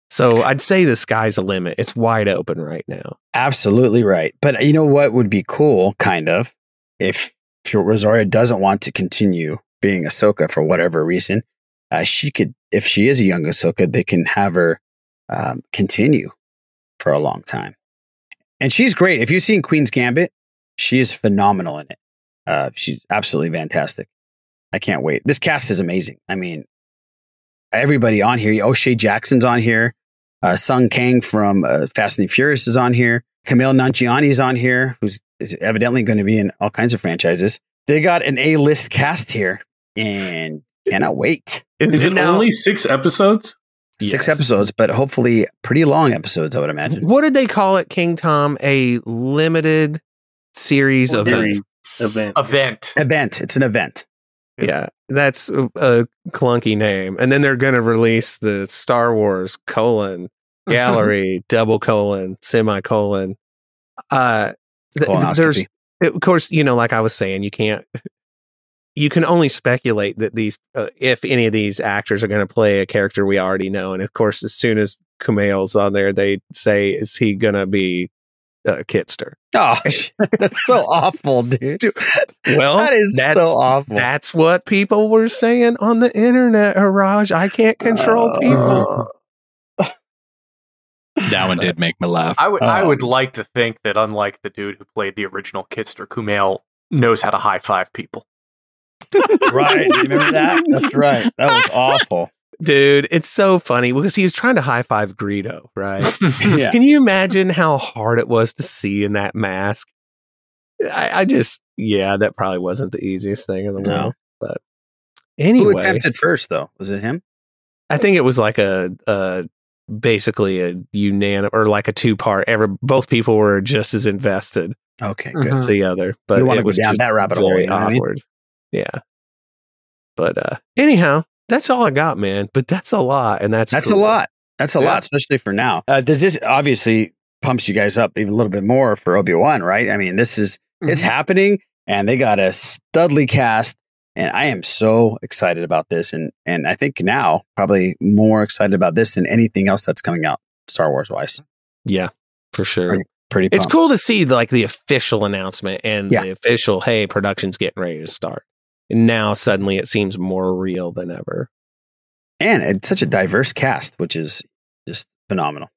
So I'd say the sky's the limit. It's wide open right now. Absolutely right. But you know what would be cool, kind of, if, if Rosario doesn't want to continue being Ahsoka for whatever reason, uh, she could, if she is a young Ahsoka, they can have her um, continue for a long time. And she's great. If you've seen Queen's Gambit, she is phenomenal in it. Uh, she's absolutely fantastic. I can't wait. This cast is amazing. I mean, everybody on here. O'Shea Jackson's on here. Uh, Sung Kang from uh, Fast and Furious is on here. Kumail Nanjiani's on here, who's evidently going to be in all kinds of franchises. They got an A-list cast here, and cannot wait. Is it only six episodes? Six episodes, but hopefully pretty long episodes, I would imagine. What did they call it, King Tom? A limited series of Series. Event. Event. Event. It's an event. Yeah, that's a, a clunky name. And then they're going to release the Star Wars colon gallery double colon semicolon. Uh, th- Colonoscopy. there's of course you know like I was saying you can't. You can only speculate that these, uh, if any of these actors are going to play a character we already know, and of course, as soon as Kumail's on there, they say, "Is he going to be uh, Kitster?" Oh, that's so awful, dude. Well, that is that's, so awful. That's what people were saying on the internet, Iraj. I can't control Uh, people. That one did make me laugh. I would I Um, would like to think that unlike the dude who played the original Kitster, Kumail knows how to high five people. Right. You Remember that? That's right. That was awful. Dude, it's so funny because he was trying to high five Greedo, right? Yeah. Can you imagine how hard it was to see in that mask? I, I just, yeah, that probably wasn't the easiest thing in the No. world. But anyway, Who anyway, attempted first, though? Was it him? I think it was like a, a basically a unanimous or like a two part. Ever both people were just as invested Okay, good. as the other, but don't wanna it go was down just that rabbit hole, very you know I mean? awkward. Yeah, but uh anyhow, that's all I got, man. But that's a lot, and that's That's cool. a lot. That's a Yeah. lot, especially for now. Uh, does this obviously pumps you guys up even a little bit more for Obi Wan, right? I mean, this is it's happening, and they got a studly cast, and I am so excited about this, and and I think now probably more excited about this than anything else that's coming out Star Wars wise. Yeah, for sure. Pretty, pretty It's cool to see like the official announcement and Yeah. the official, hey, production's getting ready to start. And now suddenly it seems more real than ever. and it's such a diverse cast, which is just phenomenal.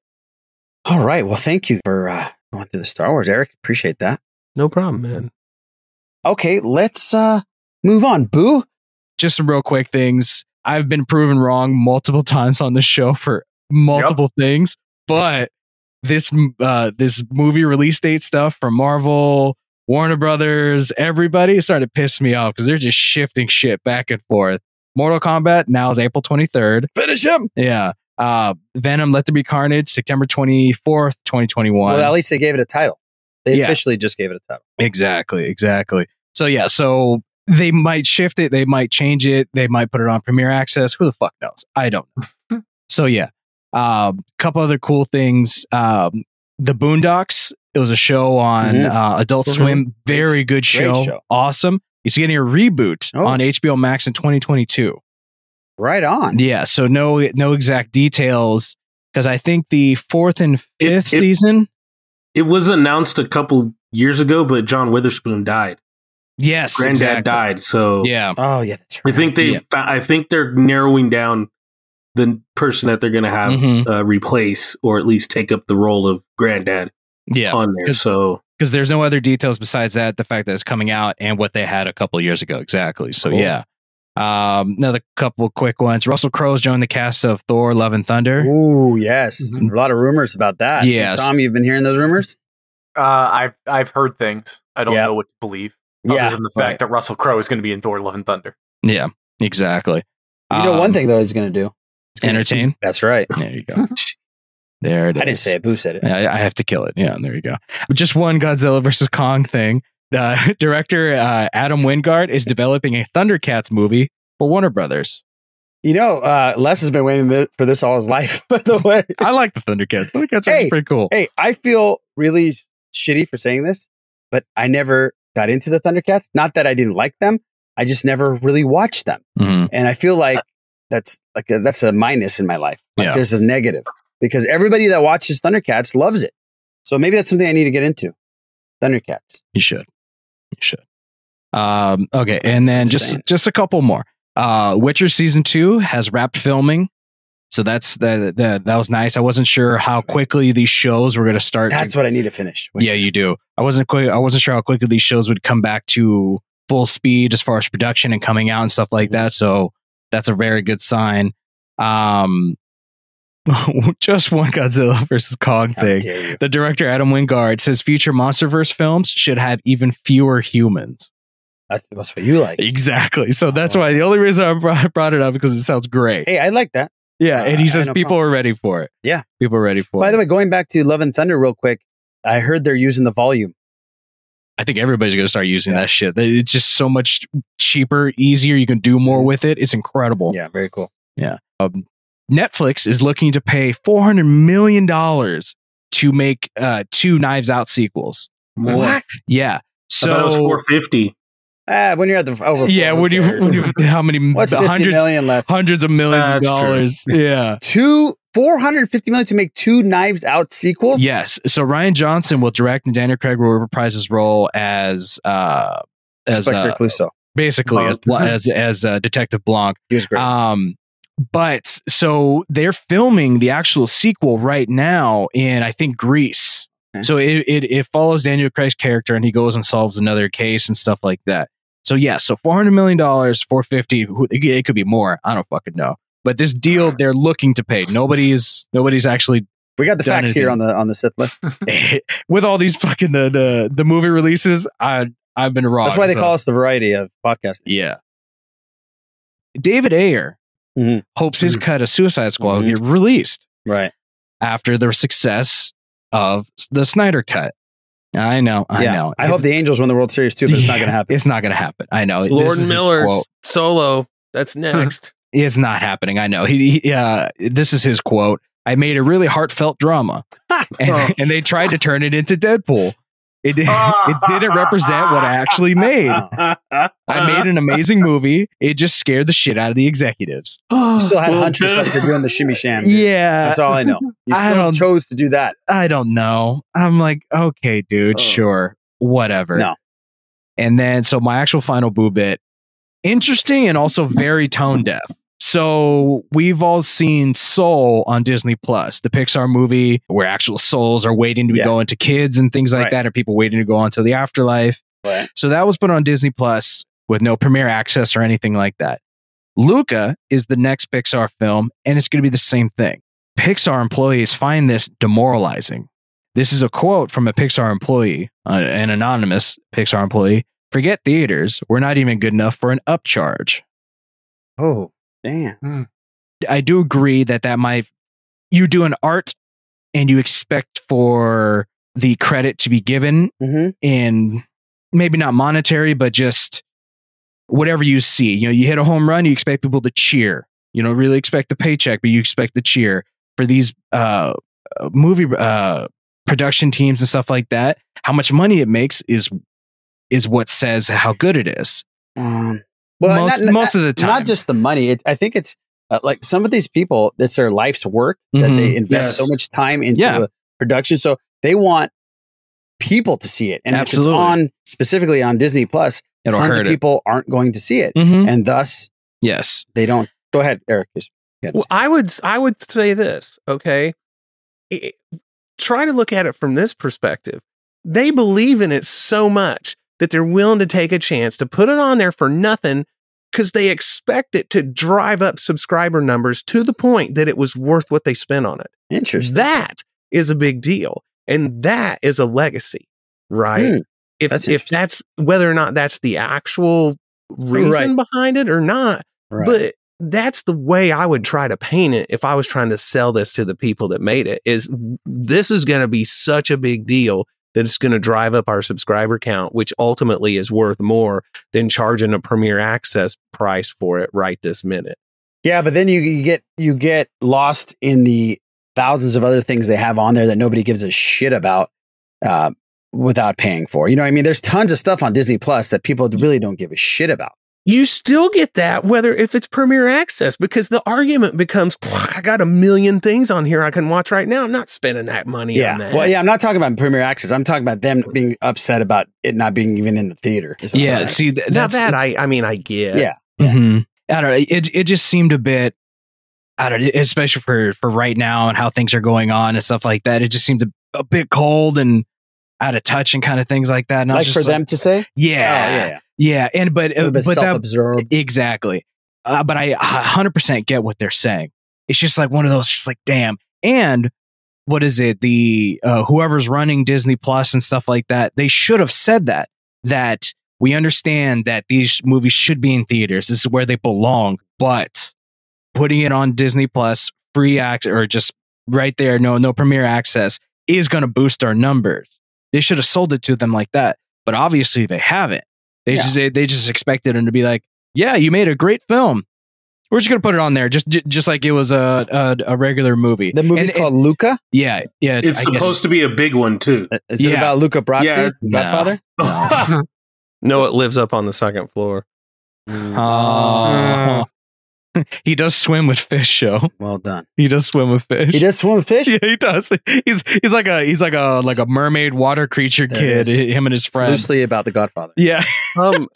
All right, well, thank you for uh, going through the Star Wars, Eric. Appreciate that. No problem, man. Okay, let's uh move on. Boo. just some real quick things. I've been proven wrong multiple times on this show for multiple things, but this uh this movie release date stuff from Marvel, Warner Brothers, everybody is starting to piss me off because they're just shifting shit back and forth. Mortal Kombat now is April 23rd. Finish him. Yeah. Uh Venom Let There Be Carnage, September 24th, 2021. Well, at least they gave it a title. They Yeah. officially just gave it a title. Exactly, exactly. So yeah, so they might shift it, they might change it, they might put it on Premiere Access. Who the fuck knows? I don't know. so yeah, um, couple other cool things. Um, the Boondocks. It was a show on Mhm. uh, Adult Mhm. Swim. Very good show. show. Awesome. It's getting a reboot Oh. on HBO Max in 2022. Right on. Yeah. So no no exact details because I think the fourth and fifth it- season. It was announced a couple years ago, but John Witherspoon died. Yes, Granddad exactly. died. So Yeah. Oh yeah, that's I think they. Yeah. I think they're narrowing down the person that they're going to have Mhm. uh, replace, or at least take up the role of Granddad Yeah. on there. 'Cause- So because there's no other details besides that the fact that it's coming out and what they had a couple years ago exactly so Cool. yeah um another couple quick ones russell crowe's joined the cast of thor love and thunder Ooh, yes. A lot of rumors about that. Yeah, Tom, you've been hearing those rumors? Uh, I've I've heard things. I don't Yeah. know what to believe. Other Yeah, than the right. fact that Russell Crowe is going to be in Thor: Love and Thunder. yeah exactly You know, one Um, thing though he's going to do. He's gonna- entertain That's right. there you go there it I didn't say it. Boo said it. I I have to kill it. Yeah, there you go. Just one Godzilla versus Kong thing. The director uh, Adam Wingard is developing a Thundercats movie for Warner Brothers. You know, uh, Les has been waiting for this all his life. By the way, I like the Thundercats. Thundercats are pretty cool. hey, I feel really shitty for saying this, but I never got into the Thundercats. Not that I didn't like them, I just never really watched them. Mhm. And I feel like that's like a, that's a minus in my life. Like Yeah. there's a negative because everybody that watches Thundercats loves it. So maybe that's something I need to get into. Thundercats. You should. You should. Um, okay, and then just just a couple more. Uh, Witcher season two has wrapped filming, so that's that. That, that was nice. I wasn't sure how quickly these shows were going to start. to- That's what I need to finish. yeah, you do. I wasn't quick. I wasn't sure how quickly these shows would come back to full speed as far as production and coming out and stuff like that. So that's a very good sign. Um, just one Godzilla versus Kong thing. The director Adam Wingard says future MonsterVerse films should have even fewer humans. That's, that's what you like. Exactly. So that's why the only reason I brought, brought it up because it sounds great. Hey, I like that. Yeah, and he Uh, says no people problem. are ready for it. Yeah. People are ready for By it. By the way, going back to Love and Thunder real quick, I heard they're using the volume. I think everybody's going to start using that shit. It's just so much cheaper, easier. You can do more with it. It's incredible. Mm-hmm. Yeah, very cool. Yeah. Um, Netflix is looking to pay four hundred million dollars to make uh, two Knives Out sequels. What? Yeah. I it was So 450. Ah, when you're at the over. yeah, when you, when you how many What's 50 hundreds million left? hundreds of millions of That's true. dollars? Yeah. Two four hundred fifty million to make two Knives Out sequels. Yes. So Rian Johnson will direct, and Daniel Craig will reprise his role as uh as Inspector uh, Clouseau. basically as as as uh, Detective Blanc. He was great. Um, but so they're filming the actual sequel right now in I think Greece. So it, it it follows Daniel Craig's character and he goes and solves another case and stuff like that. So yeah, so four hundred million dollars, four fifty. It could be more. I don't fucking know. But this deal they're looking to pay. Nobody's nobody's actually we got the facts here on the on the Sith list. with all these fucking the the the movie releases. I I've been wrong. That's why they so- call us the variety of podcasting. yeah. David Ayer Mhm. hopes his cut of Suicide Squad will get released Right. after the success of the Snyder cut. I know, I yeah. know. I hope the Angels win the World Series too, but it's not going to happen. It's not going to happen. I know. Lord is his Miller's quote. solo. That's next. It's not happening. I know. He, he uh, this is his quote. I made a really heartfelt drama, and, and they tried to turn it into Deadpool. It did, it didn't represent what I actually made. I made an amazing movie. It just scared the shit out of the executives. you still had Well, Huntress duh. up for doing the shimmy sham. dude. Yeah, That's all I know. You I still don't- chose to do that. I don't know. I'm like, okay, dude, Oh. sure, whatever. No. And then, so my actual final boo bit, interesting and also very tone deaf. So we've all seen Soul on Disney Plus, the Pixar movie where actual souls are waiting to be Yeah. going to kids and things like Right. that, or people waiting to go on to the afterlife. Right. So that was put on Disney Plus with no premiere access or anything like that. Luca is the next Pixar film, and it's going to be the same thing. Pixar employees find this demoralizing. This is a quote from a Pixar employee, uh, an anonymous Pixar employee. Forget theaters. We're not even good enough for an upcharge. Oh, damn. I do agree that that might, you do an art and you expect for the credit to be given Mm-hmm. in maybe not monetary, but just whatever you see. You know, you hit a home run, you expect people to cheer. You don't really expect the paycheck, but you expect the cheer for these uh, uh, movie uh, production teams and stuff like that. How much money it makes is is what says how good it is. Um, well, Most- not- most not- of the time. not just the money. It, I think it's uh, like some of these people. It's their life's work that Mhm. they invest so much time into Yeah. production. So they want people to see it, and Absolutely. if it's on specifically on Disney Plus, It'll tons hurt of it. people aren't going to see it, Mhm. and thus Yes. they don't. Go ahead, Eric. Just- you had to Well, I would I would say this, okay? I- try to look at it from this perspective. They believe in it so much that they're willing to take a chance to put it on there for nothing because they expect it to drive up subscriber numbers to the point that it was worth what they spent on it. Interesting. That is a big deal. And that is a legacy, right? Hmm, if that's if that's whether or not that's the actual reason Right. behind it or not, Right. but that's the way I would try to paint it if I was trying to sell this to the people that made it is this is going to be such a big deal that it's going to drive up our subscriber count, which ultimately is worth more than charging a premier access price for it right this minute. Yeah, but then you, you get you get lost in the thousands of other things they have on there that nobody gives a shit about. Uh, without paying for. You know I mean? There's tons of stuff on Disney Plus that people really don't give a shit about. You still get that whether if it's Premier Access because the argument becomes, I got a million things on here I can watch right now. I'm not spending that money Yeah. on that. Well, yeah, I'm not talking about Premier Access. I'm talking about them being upset about it not being even in the theater. is what I'm Yeah, see, th- now that's that I, I mean, I get. yeah. hmm I don't know. It it just seemed a bit. I don't, know, especially for for right now and how things are going on and stuff like that. It just seemed a, a bit cold and out of touch and kind of things like that. And I was Like just for them to say? yeah, Oh, yeah, yeah. and but bit but that, self-absorbed. exactly. Uh, but I 100% get what they're saying. It's just like one of those, just like damn. And what is it? The uh, whoever's running Disney Plus and stuff like that, they should have said that that we understand that these movies should be in theaters. This is where they belong, but putting it on Disney Plus, free access or just right there, no no premiere access is going to boost our numbers. They should have sold it to them like that, but obviously they haven't. They Yeah. just they, they just expected him to be like, "Yeah, you made a great film. We're just gonna put it on there, just just like it was a a, a regular movie." The movie's And- called Luca. yeah, yeah. It's supposed to be a big one too. Uh, is it Yeah. about Luca Brasi, Yeah. No. Godfather? No, it lives up on the second floor. Oh. Mm. He does swim with fish, show. Well done. He does swim with fish. He does swim with fish. Yeah, he does. He's he's like a he's like a like a mermaid water creature There kid. it is. Him and his It's friend. loosely about the Godfather. Yeah. Um,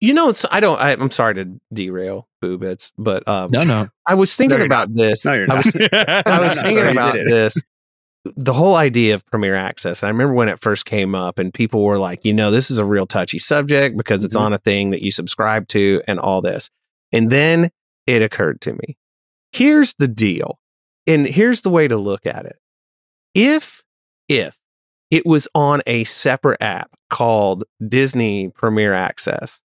you know, it's I don't. I, I'm sorry to derail boo bits, but um, No, no. I was thinking you're about this. No, you're I was, I was no, thinking sorry, about this. The whole idea of Premier Access. I remember when it first came up, and people were like, you know, this is a real touchy subject because it's Mhm. on a thing that you subscribe to and all this. And then it occurred to me here's the deal. And here's the way to look at it. If, if it was on a separate app called Disney Premier Access,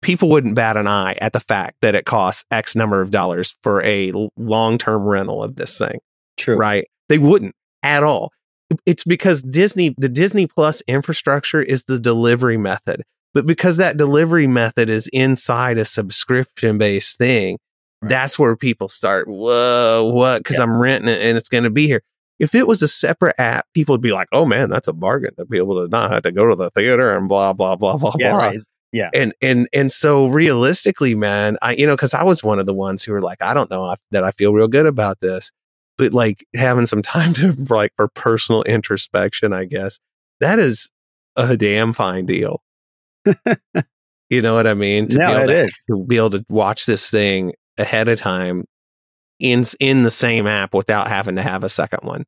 people wouldn't bat an eye at the fact that it costs X number of dollars for a long term rental of this thing True. right? They wouldn't at all. It's because Disney, the Disney Plus infrastructure is the delivery method. But because that delivery method is inside a subscription based thing, that's where people start, whoa, what? Because I'm renting it and it's going to be here. If it was a separate app, people would be like, oh man, that's a bargain to be able to not have to go to the theater and blah, blah, blah, blah, Yeah, blah right. Yeah. and and and so realistically man i you know because i was one of the ones who were like i don't know that i feel real good about this but like having some time to like for personal introspection i guess that is a damn fine deal you know what i mean to No, be able it to, is. to be able to watch this thing ahead of time in in the same app without having to have a second one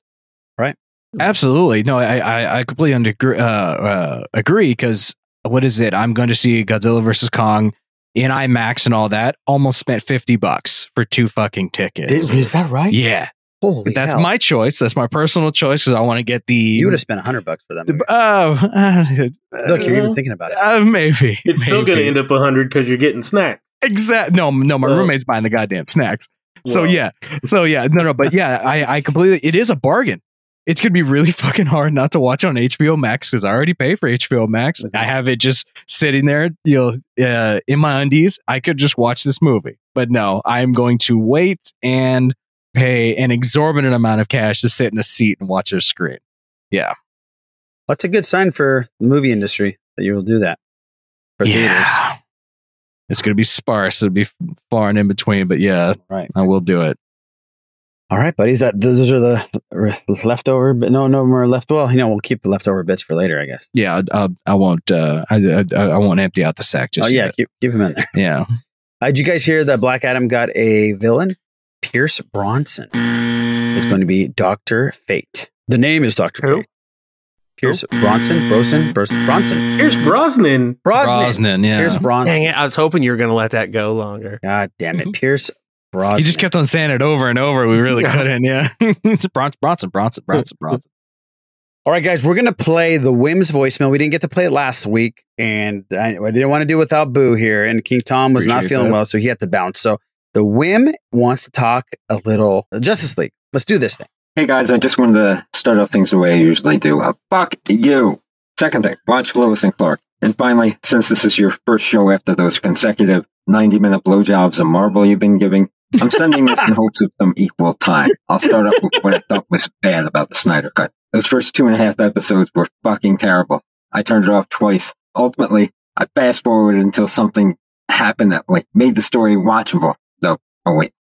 Right. Absolutely. No, I I, I completely under, uh, uh, agree because what is it? I'm going to see Godzilla versus Kong in IMAX and all that. Almost spent 50 bucks for two fucking tickets. Did- is that right? yeah. Holy That's hell. my choice. That's my personal choice because I want to get the. You would have spent a hundred bucks for that. Movie. Uh, Look, you're even thinking about it. uh, maybe. It's still going to end up a hundred because you're getting snacks. Exact. No, no, my Well- roommate's buying the goddamn snacks. So Well. yeah, so yeah, no, no, but yeah, I, I completely. It is a bargain. It's gonna be really fucking hard not to watch on HBO Max because I already pay for HBO Max. I have it just sitting there, you know, uh, in my undies. I could just watch this movie, but no, I'm going to wait and pay an exorbitant amount of cash to sit in a seat and watch a screen. Yeah, That's a good sign for the movie industry that you will do that for theaters. It's gonna be sparse. It'll be far and in between, but yeah, Right. I will do it. All right, buddies. That those are the leftover. But no, no more left. Well, you know, we'll keep the leftover bits for later, I guess. Yeah, I, I, I won't. Uh, I, I, I won't empty out the sack just oh yeah, yet. keep keep him in there. Yeah. Uh, did you guys hear that Black Adam got a villain? Pierce Bronson is going to be Doctor Fate. The name is Doctor Who? Fate. Pierce Bronson, Bronson, Bronson, Bronson, Here's Brosnan. Brosnan. Brosnan, yeah. Pierce Bronson. dang it i was hoping you were going to let that go longer God damn it, mm-hmm. Pierce Brosnan. He just kept on saying it over and over. We really Yeah. couldn't. Yeah. it's Bronson, Bronson, Bronson, Bronson, Bronson. All right, guys, we're gonna play the Wims voicemail. We didn't get to play it last week, and I, I didn't want to do it without Boo here. And King Tom was not feeling that. well, so he had to bounce. So the Wim wants to talk a little Justice League. Let's do this thing. Hey guys, I just wanted to start off things the way I usually do. Uh, fuck you. Second thing, watch Lois and Clark. And finally, since this is your first show after those consecutive 90 minute blowjobs of Marvel you've been giving, I'm sending this in hopes of some equal time. I'll start off with what I thought was bad about the Snyder Cut. Those first two and a half episodes were fucking terrible. I turned it off twice. Ultimately, I fast forwarded until something happened that like made the story watchable. So, oh wait,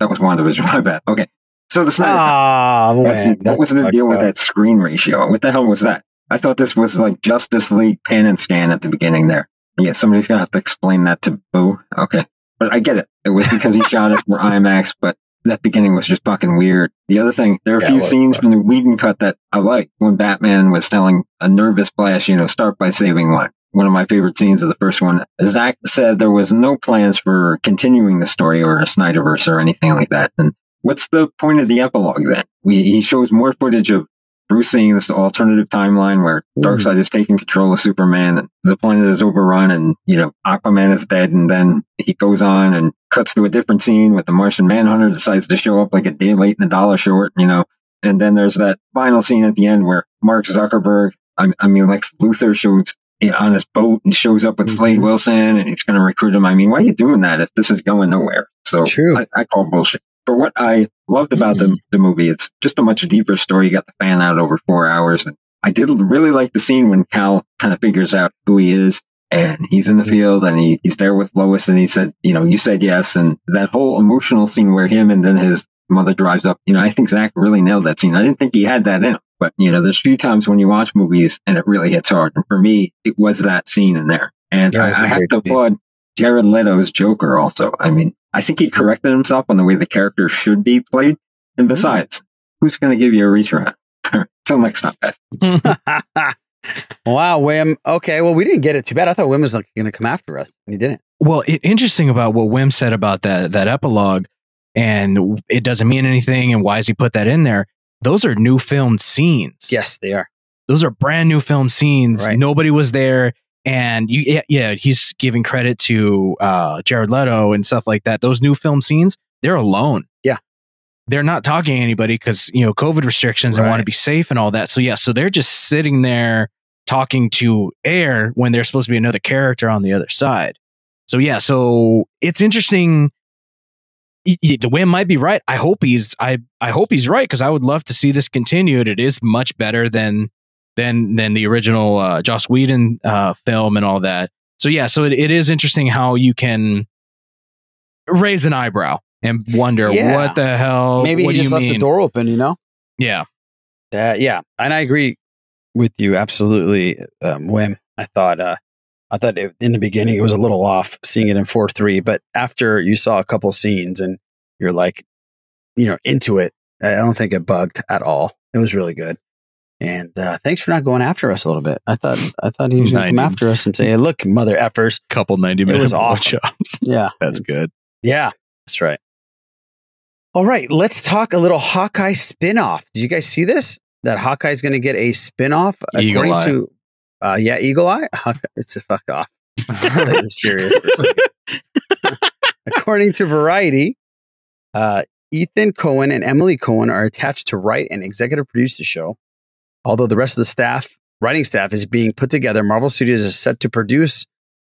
that was WandaVision. My bad. Okay. So the Snyder. Ah, man. what was the deal with that screen ratio? What the hell was that? I thought this was like Justice League pan and scan at the beginning there. Yeah, somebody's gonna have to explain that to Boo. Okay. But I get it. It was because he shot it for IMAX, but that beginning was just fucking weird. The other thing, there are a Yeah, few scenes from the Whedon cut that I like. When Batman was telling a nervous Flash, you know, start by saving one. One of my favorite scenes of the first one. Zach said there was no plans for continuing the story or a Snyderverse or anything like that. And what's the point of the epilogue then? We, he shows more footage of Bruce seeing this alternative timeline where mm-hmm. Darkseid is taking control of Superman and the planet is overrun and, you know, Aquaman is dead. And then he goes on and cuts to a different scene with the Martian Manhunter decides to show up like a day late and a dollar short, you know. And then there's that final scene at the end where Mark Zuckerberg, I, I mean, Lex Luthor shows on his boat and shows up with mm-hmm. Slade Wilson and he's going to recruit him. I mean, why are you doing that if this is going nowhere? So True. I, I call bullshit. For what I loved about the, mm-hmm. the movie, it's just a much deeper story. You got the fan out over four hours. And I did really like the scene when Cal kind of figures out who he is and he's in the mm-hmm. field and he, he's there with Lois and he said, you know, you said yes. And that whole emotional scene where him and then his mother drives up, you know, I think Zach really nailed that scene. I didn't think he had that in him, but you know, there's a few times when you watch movies and it really hits hard. And for me, it was that scene in there. And Yeah, it I, was a I have to applaud Jared Leto's Joker also. I mean, I think he corrected himself on the way the character should be played. And hmm. besides, who's going to give you a reach around? Till next time, guys. wow, Wim. Okay, well, we didn't get it too bad. I thought Wim was like going to come after us, and he didn't. Well, it, interesting about what Wim said about that that epilogue, and it doesn't mean anything, and why has he put that in there? Those are new filmed scenes. Yes, they are. Those are brand new film scenes. Right. Nobody was there, and you, yeah, yeah, he's giving credit to uh, Jared Leto and stuff like that. Those new film scenes, they're alone. Yeah. They're not talking to anybody because you know COVID restrictions and want to be safe and all that. So yeah, so they're just sitting there talking to air when there's supposed to be another character on the other side. So yeah, so it's interesting. The Wim might be right. I hope he's I I hope he's right because I would love to see this continued. It is much better than than than the original uh, Joss Whedon uh, film and all that. So yeah, so it, it is interesting how you can raise an eyebrow and wonder Yeah. what the hell. Maybe he just you left the door open, you know? Yeah, Uh, yeah, and I agree with you absolutely, um, Wim. I thought, uh, I thought it, in the beginning it was a little off seeing it in four three, but after you saw a couple scenes and you're like, you know, into it, I don't think it bugged at all. It was really good. And uh, thanks for not going after us a little bit. I thought I thought he was going to come after us and say, hey, "Look, mother effers." couple ninety It minutes. was awesome. Yeah, That's good. yeah, that's right. All right, let's talk a little Hawkeye spin-off. Did you guys see this? That Hawkeye's going to get a spin-off Eagle according Eye. to uh yeah, Eagle Eye. It's a fuck off. I'm serious for a second. according to Variety, uh Ethan Cohen and Emily Cohen are attached to write and executive produce the show. Although the rest of the staff, writing staff is being put together, Marvel Studios is set to produce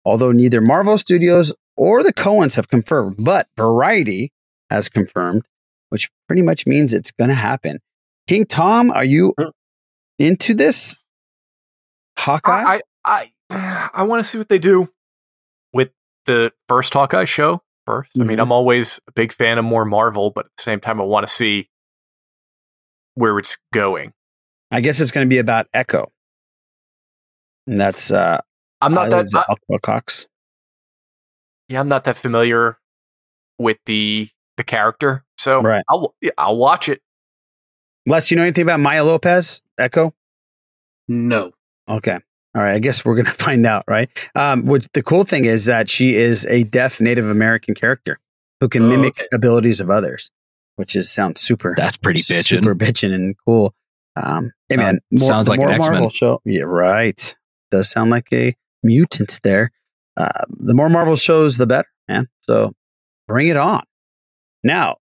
although neither Marvel Studios or the Cohens have confirmed, but Variety has confirmed, which pretty much means it's going to happen. King Tom, are you into this? Hawkeye? I I I want to see what they do with the first Hawkeye show first. I mean, Mhm. I'm always a big fan of more Marvel, but at the same time, I want to see where it's going. I guess it's going to be about Echo. And that's uh I'm not that. Alexander I- Wilcox. yeah, I'm not that familiar with the the character, so Right. I'll I'll watch it. Les, you know anything about Maya Lopez, Echo? No. Okay. All right. I guess we're going to find out, right? Um, which the cool thing is that she is a deaf Native American character who can Oh, mimic okay. abilities of others, which is sounds super. That's pretty bitchin'. Super bitchin' and cool. Um, hey Sound- man, more, sounds like an more X-Men. Marvel show. Yeah, right. Does sound like a mutant there. Uh, the more Marvel shows, the better, man. So bring it on. Now,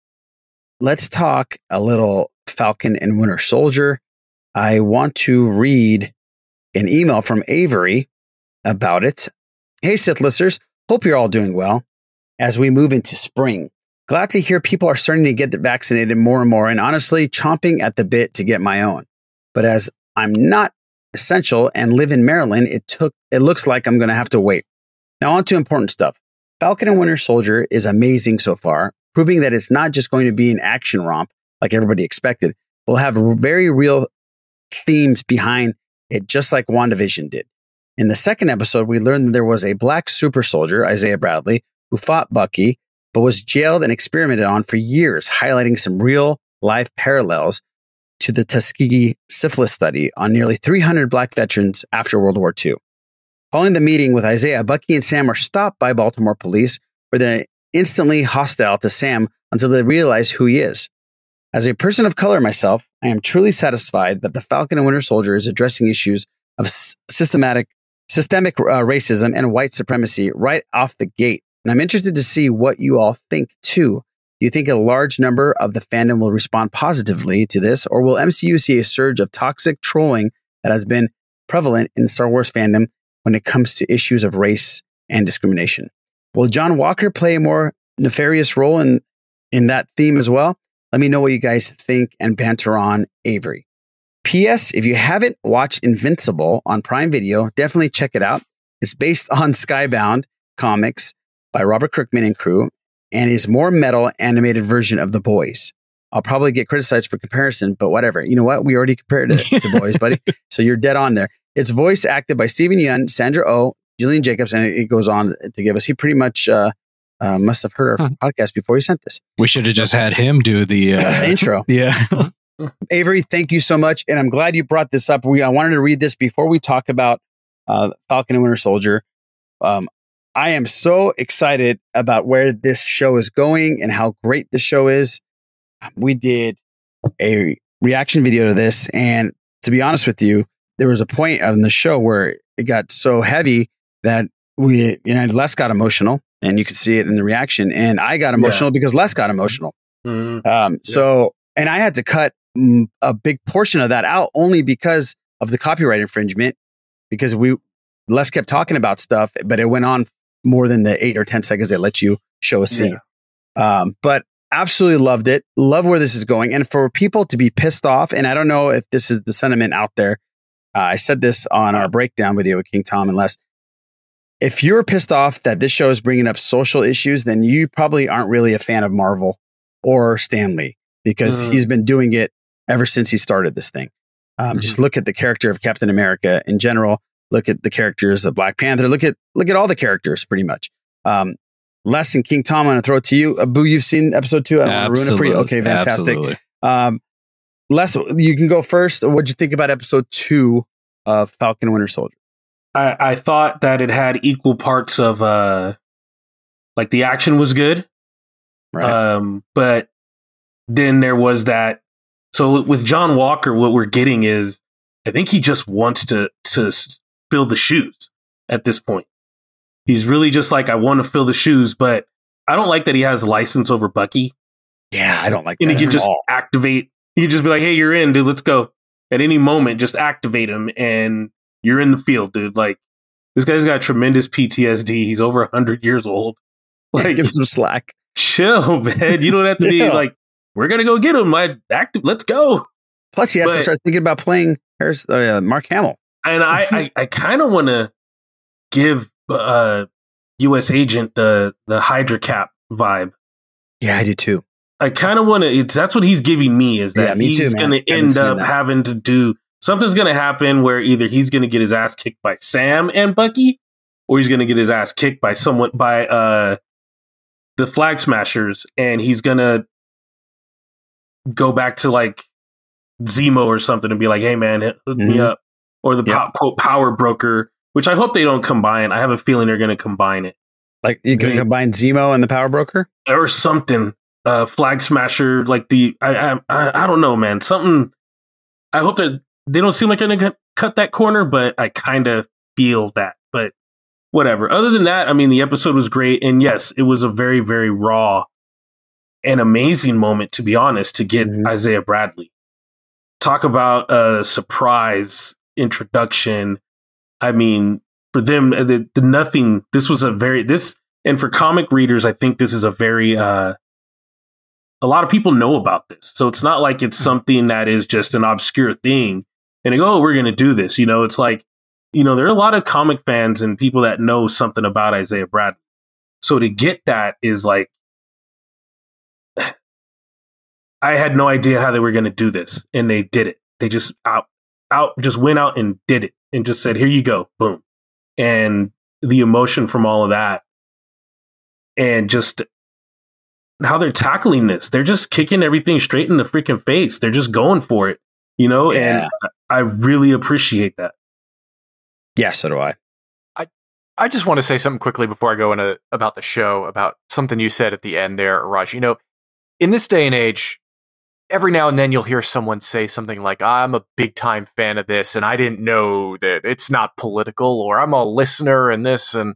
let's talk a little Falcon and Winter Soldier. I want to read an email from Avery about it. Hey, Sith listeners, hope you're all doing well as we move into spring. Glad to hear people are starting to get vaccinated more and more, and honestly, chomping at the bit to get my own. but as I'm not essential and live in Maryland, it took it looks like I'm going to have to wait. Now on to important stuff. Falcon and Winter Soldier is amazing so far, proving that it's not just going to be an action romp like everybody expected. We'll have very real themes behind it, just like WandaVision did. In the second episode, we learned that there was a black super soldier, Isaiah Bradley, who fought Bucky, but was jailed and experimented on for years, highlighting some real life parallels to the Tuskegee syphilis study on nearly 300 black veterans after World War II. Following the meeting with Isaiah, Bucky and Sam are stopped by Baltimore police, where they're instantly hostile to Sam until they realize who he is. As a person of color myself, I am truly satisfied that the Falcon and Winter Soldier is addressing issues of systematic, systemic uh, racism and white supremacy right off the gate. And I'm interested to see what you all think too. Do you think a large number of the fandom will respond positively to this, or will MCU see a surge of toxic trolling that has been prevalent in Star Wars fandom when it comes to issues of race and discrimination? Will John Walker play a more nefarious role in, in that theme as well? Let me know what you guys think and banter on Avery. P.S. If you haven't watched Invincible on Prime Video, definitely check it out. It's based on Skybound comics by Robert Kirkman and crew and is more metal animated version of The Boys. I'll probably get criticized for comparison, but whatever. You know what? We already compared it to Boys, buddy. So you're dead on there. It's voice acted by Steven Yeun, Sandra Oh, Gillian Jacobs, and it goes on to give us. He pretty much uh, uh, must have heard our podcast before he sent this. We should have just had him do the uh, Intro. Yeah. Avery, thank you so much, and I'm glad you brought this up. We I wanted to read this before we talk about uh, Falcon and Winter Soldier. Um, I am so excited about where this show is going and how great the show is. We did a reaction video to this, and to be honest with you, there was a point on the show where it got so heavy that we, you know, Les got emotional, and you could see it in the reaction, and I got emotional because Les got emotional. Mhm. Um, so, and I had to cut mm, a big portion of that out only because of the copyright infringement, because we Les kept talking about stuff, but it went on more than the eight or ten seconds they let you show a scene. Um, but absolutely loved it. Love where this is going, and for people to be pissed off, and I don't know if this is the sentiment out there. Uh, I said this on our breakdown video with King Tom and Les. If you're pissed off that this show is bringing up social issues, then you probably aren't really a fan of Marvel or Stan Lee because Mhm. he's been doing it ever since he started this thing. Um, Just look at the character of Captain America in general. Look at the characters of Black Panther. Look at look at all the characters pretty much. Um, Les and King Tom, I'm going to throw it to you. Abu, you've seen episode two. I don't want to ruin it for you. Okay, fantastic. Um, Les, you can go first. What'd you think about episode two of Falcon Winter Soldier? I, I thought that it had equal parts of uh like the action was good. Um but then there was that so with John Walker what we're getting is I think he just wants to to fill the shoes at this point. He's really just like I want to fill the shoes but I don't like that he has license over Bucky. Yeah, I don't like that. and he can just all. activate. He can just be like, "Hey, you're in, dude. Let's go." At any moment, just activate him, and you're in the field, dude. Like this guy's got tremendous PTSD. He's over hundred years old. Like, give him some slack. Chill, man. You don't have to be Yeah. like, "We're gonna go get him." I active. Let's go. Plus, he has to start thinking about playing Harris, uh, Mark Hamill. And I, I, I kind of want to give uh, U.S. Agent the the Hydra Cap vibe. Yeah, I do too. I kind of want to. That's what he's giving me is that Yeah, me he's going to end up that. having to do something's going to happen where either he's going to get his ass kicked by Sam and Bucky, or he's going to get his ass kicked by someone by uh the Flag Smashers, and he's going to go back to like Zemo or something and be like, "Hey, man, hit hook me Mhm. up," or the po- quote Power Broker, which I hope they don't combine. I have a feeling they're going to combine it Like you can They- combine Zemo and the Power Broker. or something. Uh, flag smasher, like the I, I I I don't know, man. Something. I hope that they don't seem like they're gonna cut- that corner, but I kind of feel that. But whatever. Other than that, I mean, the episode was great, and yes, it was a very very raw and amazing moment. To be honest, to get Isaiah Bradley, talk about a surprise introduction. I mean, for them, uh, the, the nothing. This was a very this, and for comic readers, I think this is a very. uh A lot of people know about this, so it's not like it's something that is just an obscure thing. And they go, "Oh, we're going to do this." You know, it's like, you know, there are a lot of comic fans and people that know something about Isaiah Bradley. So to get that is like, I had no idea how they were going to do this, and they did it. They just out, out, just went out and did it, and just said, "Here you go, boom," and the emotion from all of that, and just how they're tackling this. They're just kicking everything straight in the freaking face. They're just going for it, you know. Yeah. And I really appreciate that. Yeah, so do I. I I just want to say something quickly before I go into about the show about something you said at the end there, Raj. You know, in this day and age, every now and then you'll hear someone say something like, "I'm a big time fan of this, and I didn't know that it's not political," or "I'm a listener and this and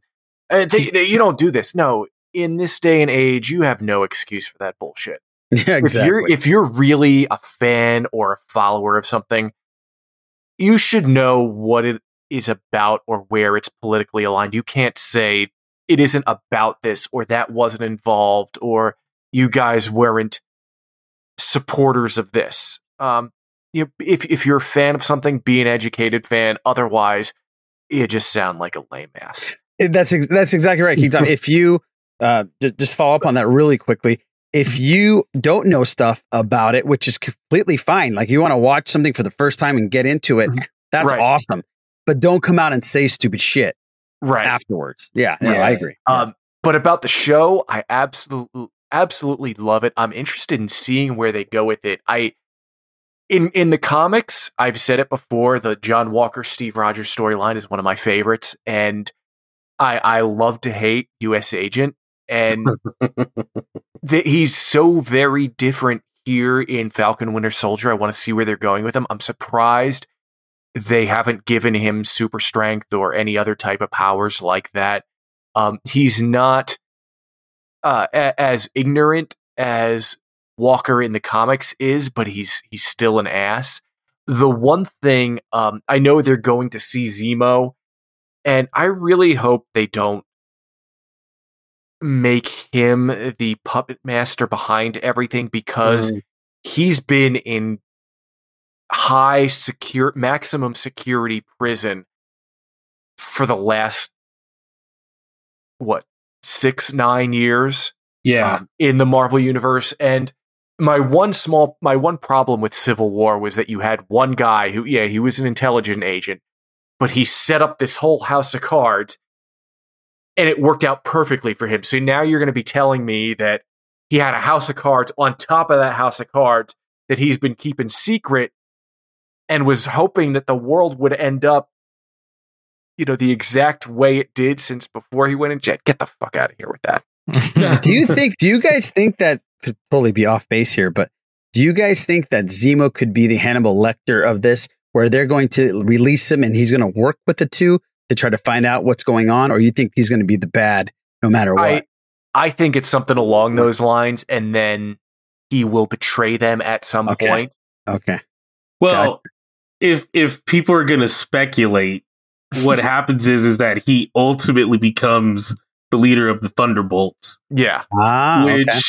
uh, they, they, you don't do this." No, in this day and age, you have no excuse for that bullshit. Yeah, If you're if you're really a fan or a follower of something, you should know what it is about or where it's politically aligned. You can't say it isn't about this or that wasn't involved or you guys weren't supporters of this. Um, you know, if if you're a fan of something, be an educated fan. Otherwise, you just sound like a lame ass. That's ex- that's exactly right, King Tom. if you uh, j- just follow up on that really quickly, if you don't know stuff about it, which is completely fine, like you want to watch something for the first time and get into it, that's Right. awesome. But don't come out and say stupid shit Right. afterwards. Yeah, no, I agree. Um, but about the show, I absolutely absolutely love it. I'm interested in seeing where they go with it. I in in the comics, I've said it before, the John Walker Steve Rogers storyline is one of my favorites and I I love to hate US Agent and th- he's so very different here in Falcon Winter Soldier. I want to see where they're going with him. I'm surprised they haven't given him super strength or any other type of powers like that. Um, he's not uh, a- as ignorant as Walker in the comics is, but he's he's still an ass. The one thing um, I know they're going to see Zemo, and I really hope they don't make him the puppet master behind everything because Mm. he's been in high secure maximum security prison for the last what six nine years Yeah. um, in the marvel universe and my one small my one problem with civil war was that you had one guy who yeah he was an intelligent agent but he set up this whole house of cards and it worked out perfectly for him so now you're going to be telling me that he had a house of cards on top of that house of cards that he's been keeping secret and was hoping that the world would end up you know the exact way it did since before he went in jet get the fuck out of here with that do you think? Do you guys think that could totally be off base here? But do you guys think that Zemo could be the Hannibal Lecter of this, where they're going to release him and he's going to work with the two to try to find out what's going on, or you think he's going to be the bad no matter what? I, I think it's something along those lines, and then he will betray them at some Okay. point. okay. Well, if if people are going to speculate, what happens is is that he ultimately becomes the leader of the Thunderbolts, Yeah. Ah, which okay.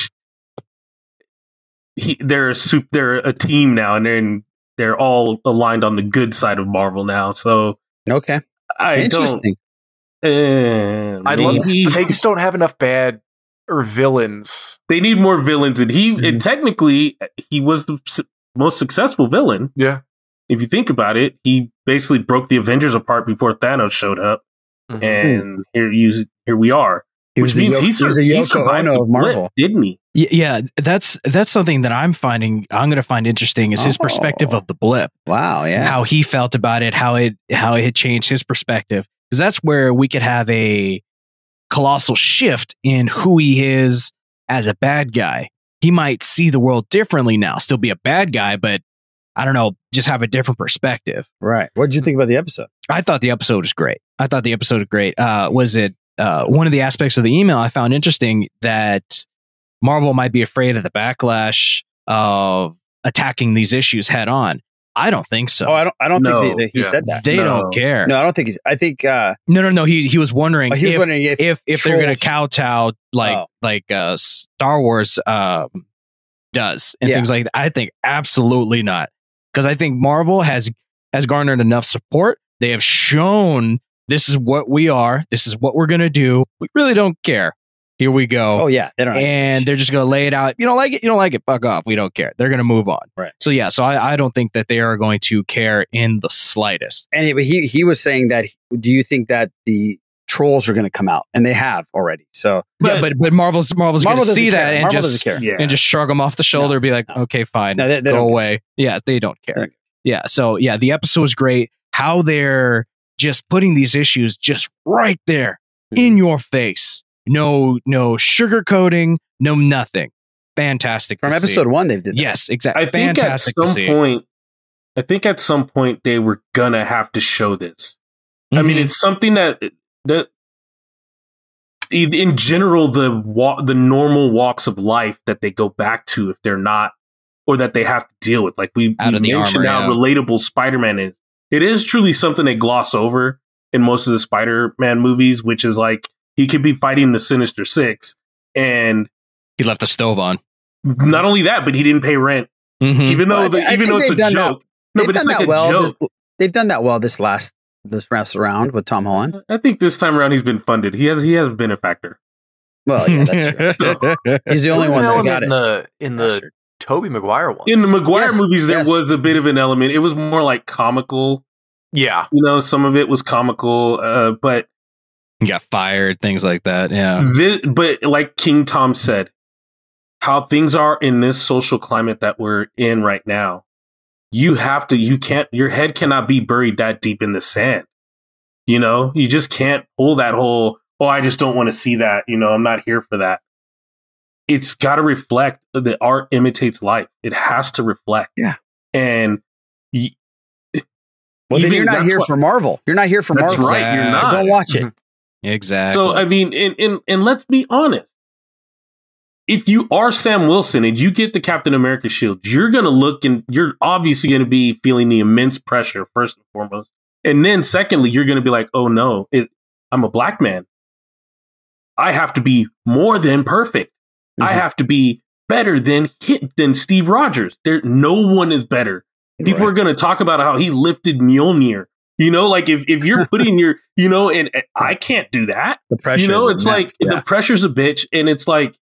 he they're a soup they're a team now, and they're in, they're all aligned on the good side of Marvel now. So Okay. I don't. Uh, I'd love to, maybe- but they just don't have enough bad or villains. they need more villains, and he Mm-hmm. and technically he was the s- most successful villain. Yeah. If you think about it, he basically broke the Avengers apart before Thanos showed up, Mhm. and here you here we are. He Which means Yo- he, sur- he survived Ono the blip, Marvel. didn't he? Yeah, that's that's something that I'm finding. I'm going to find interesting is his perspective Oh. of the blip. Wow. Yeah. how he felt about it, how it how it had changed his perspective. Because that's where we could have a colossal shift in who he is as a bad guy. He might see the world differently now, still be a bad guy, but I don't know, just have a different perspective. Right. What did you think about the episode? I thought the episode was great. I thought the episode was great. Uh, was it uh, one of the aspects of the email I found interesting that Marvel might be afraid of the backlash of attacking these issues head on? I don't think so. Oh, I don't. I don't No. think that he Yeah. said that. They No. don't care. No, I don't think he's. I think. uh No, no, no. He he was wondering. oh, he was if, wondering if if if they're going to trolls- kowtow like Oh. like uh, Star Wars um, does and Yeah. things like that. I think absolutely not because I think Marvel has has garnered enough support. They have shown this is what we are. This is what we're gonna do. We really don't care. Here we go. Oh yeah, they don't. and they're just gonna lay it out. You don't like it, you don't like it. Fuck off. We don't care. They're gonna move on. Right. So yeah. So I, I don't think that they are going to care in the slightest. Anyway, he he was saying that. Do you think that the trolls are going to come out? And they have already. So yeah, but but Marvel's Marvel's Marvel gonna doesn't see care. that and Marvel just doesn't and just shrug them off the shoulder, be like, okay, fine, No, they- they go don't care. away. Yeah, they don't care. Yeah. So yeah, the episode was great. How they're just putting these issues just right there Hmm. in your face. No, no sugarcoating, no nothing. Fantastic. from to see. episode one, they did. That. Yes, exactly. I think at Fantastic to some point, I think at some point they were gonna have to show this. I mean, Mhm. it's something that that in in general the wa- the normal walks of life that they go back to if they're not or that they have to deal with. Like we, Out we of the mentioned armor, how yeah. relatable Spider Man is. It is truly something they gloss over in most of the Spider Man movies, which is like he could be fighting the Sinister Six, and he left the stove on. Not only that, but he didn't pay rent, Mhm. even though the, even though it's a they've done that- joke. No, they've but it's like a well. joke. This, they've done that well this last this last round with Tom Holland. I think this time around he's been funded. He has he has been a factor. Well, yeah, that's true. He's the only one that got in it. the in the Tobey Maguire one. In the Maguire Yes, movies, there yes. was a bit of an element. It was more like comical. Yeah, you know, some of it was comical, uh, but He got fired, things like that. Yeah. Thi- but like King Tom said, how things are in this social climate that we're in right now, you have to, you can't, your head cannot be buried that deep in the sand. You know, you just can't pull that whole, oh, I just don't want to see that. You know, I'm not here for that. It's got to reflect the art imitates life. It has to reflect. Yeah. And y- Well, then you're not here what- for Marvel. You're not here for That's Marvel. right, you're not. Don't watch it. Mm-hmm. Exactly. So I mean, and, and and let's be honest. If you are Sam Wilson and you get the Captain America shield, you're gonna look and you're obviously gonna be feeling the immense pressure first and foremost, and then secondly, you're gonna be like, oh no, it, I'm a black man. I have to be more than perfect. I mm-hmm. have to be better than hit than Steve Rogers. There, no one is better. People are going to talk about how he lifted Mjolnir. You know, like if, if you're putting your, you know, and, and I can't do that. The pressure You know, it's like yeah. the pressure's a bitch, and it's like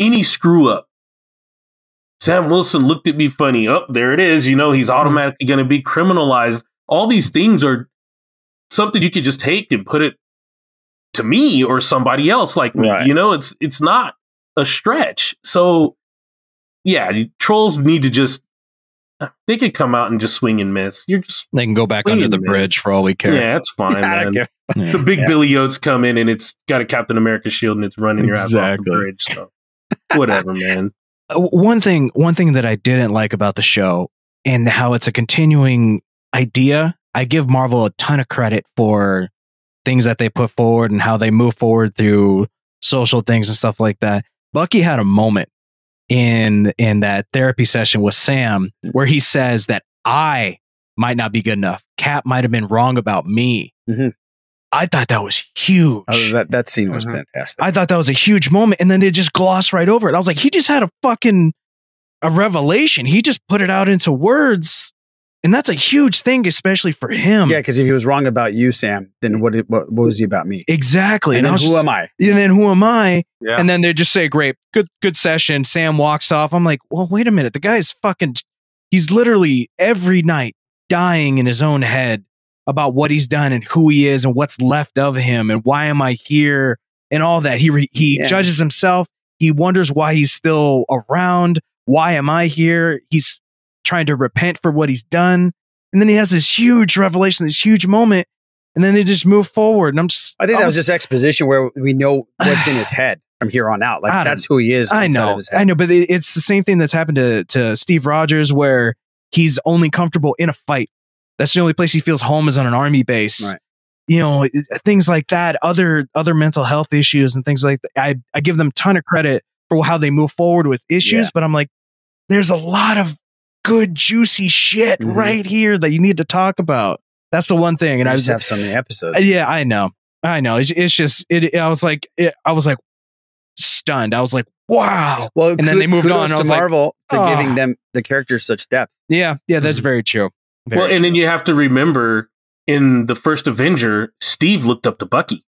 any screw up. Sam Wilson looked at me funny. Oh, there it is. You know, he's Mm-hmm. automatically going to be criminalized. All these things are something you could just take and put it to me or somebody else like me. Right. You know, it's it's not a stretch. So, yeah, trolls need to just they could come out and just swing and miss. You're just They can go back under the miss. bridge for all we care. Yeah, it's fine, Yeah, man. give- The big Yeah. Billy Oates come in and it's got a Captain America shield and it's running your ass off Exactly. the bridge. So whatever, man. Uh, one thing one thing that I didn't like about the show and how it's a continuing idea, I give Marvel a ton of credit for things that they put forward and how they move forward through social things and stuff like that. Bucky had a moment in in that therapy session with Sam where he says that I might not be good enough. Cap might have been wrong about me. Mhm. I thought that was huge. Oh, that that scene was Mhm. fantastic. I thought that was a huge moment, and then they just glossed right over it. I was like, he just had a fucking a revelation. He just put it out into words, and that's a huge thing, especially for him. Yeah, because if he was wrong about you, Sam, then what, what what was he about me? Exactly. And, I then who just- am I? And then who am I? Yeah. And then they just say, "Great, good, good session." Sam walks off. I'm like, well, wait a minute. The guy's fucking. He's literally every night dying in his own head about what he's done and who he is and what's left of him and why am I here and all that. He re- he Yeah. judges himself. He wonders why he's still around. Why am I here? He's trying to repent for what he's done. And then he has this huge revelation, this huge moment, and then they just move forward. And I'm just, I think that was just exposition where we know what's in his head from here on out. Like that's who he is. I know, Of his head. I know, but it- it's the same thing that's happened to to Steve Rogers, where he's only comfortable in a fight. That's the only place he feels home is on an army base. Right. You know, things like that. Other other mental health issues and things like that. I I give them a ton of credit for how they move forward with issues, Yeah. but I'm like, there's a lot of good juicy shit Mhm. right here that you need to talk about. That's the one thing, and I I just have so many episodes. Yeah, I know. I know. It's, it's just it. I was like, it, I was like stunned. I was like, wow. Well, and then they moved on. and I to was like, Marvel to "Ah." giving them the characters such depth. Yeah, yeah, Mm-hmm. that's very true. well, and then you have to remember in the first Avenger, Steve looked up to Bucky.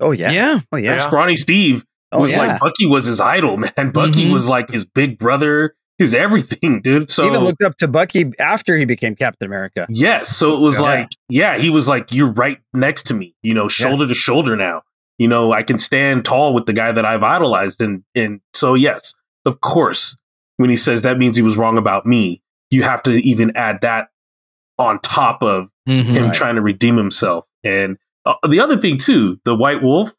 Oh yeah, yeah, oh yeah. Scrawny Steve Oh, was yeah. like Bucky was his idol, man. Bucky Mhm. was like his big brother, his everything, dude. So He even looked up to Bucky after he became Captain America. Yes. So it was Yeah. like, yeah, he was like, you're right next to me, you know, shoulder to shoulder now. You know, I can stand tall with the guy that I've idolized. And, and so, yes, of course, when he says that means he was wrong about me, you have to even add that on top of Mhm. him Right. trying to redeem himself. And uh, the other thing, too, the White Wolf.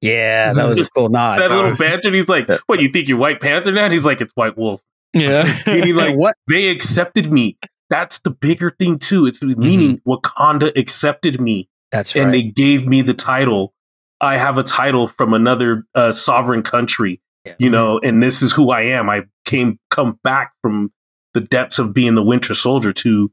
Yeah, that was a cool nod. that little banter. He's like, what, you think you're White Panther now? He's like, it's White Wolf. Yeah. meaning like what they accepted me. That's the bigger thing too. It's meaning Wakanda accepted me. That's right. and they gave me the title. I have a title from another uh, sovereign country, you know, and this is who I am. I came come back from the depths of being the Winter Soldier to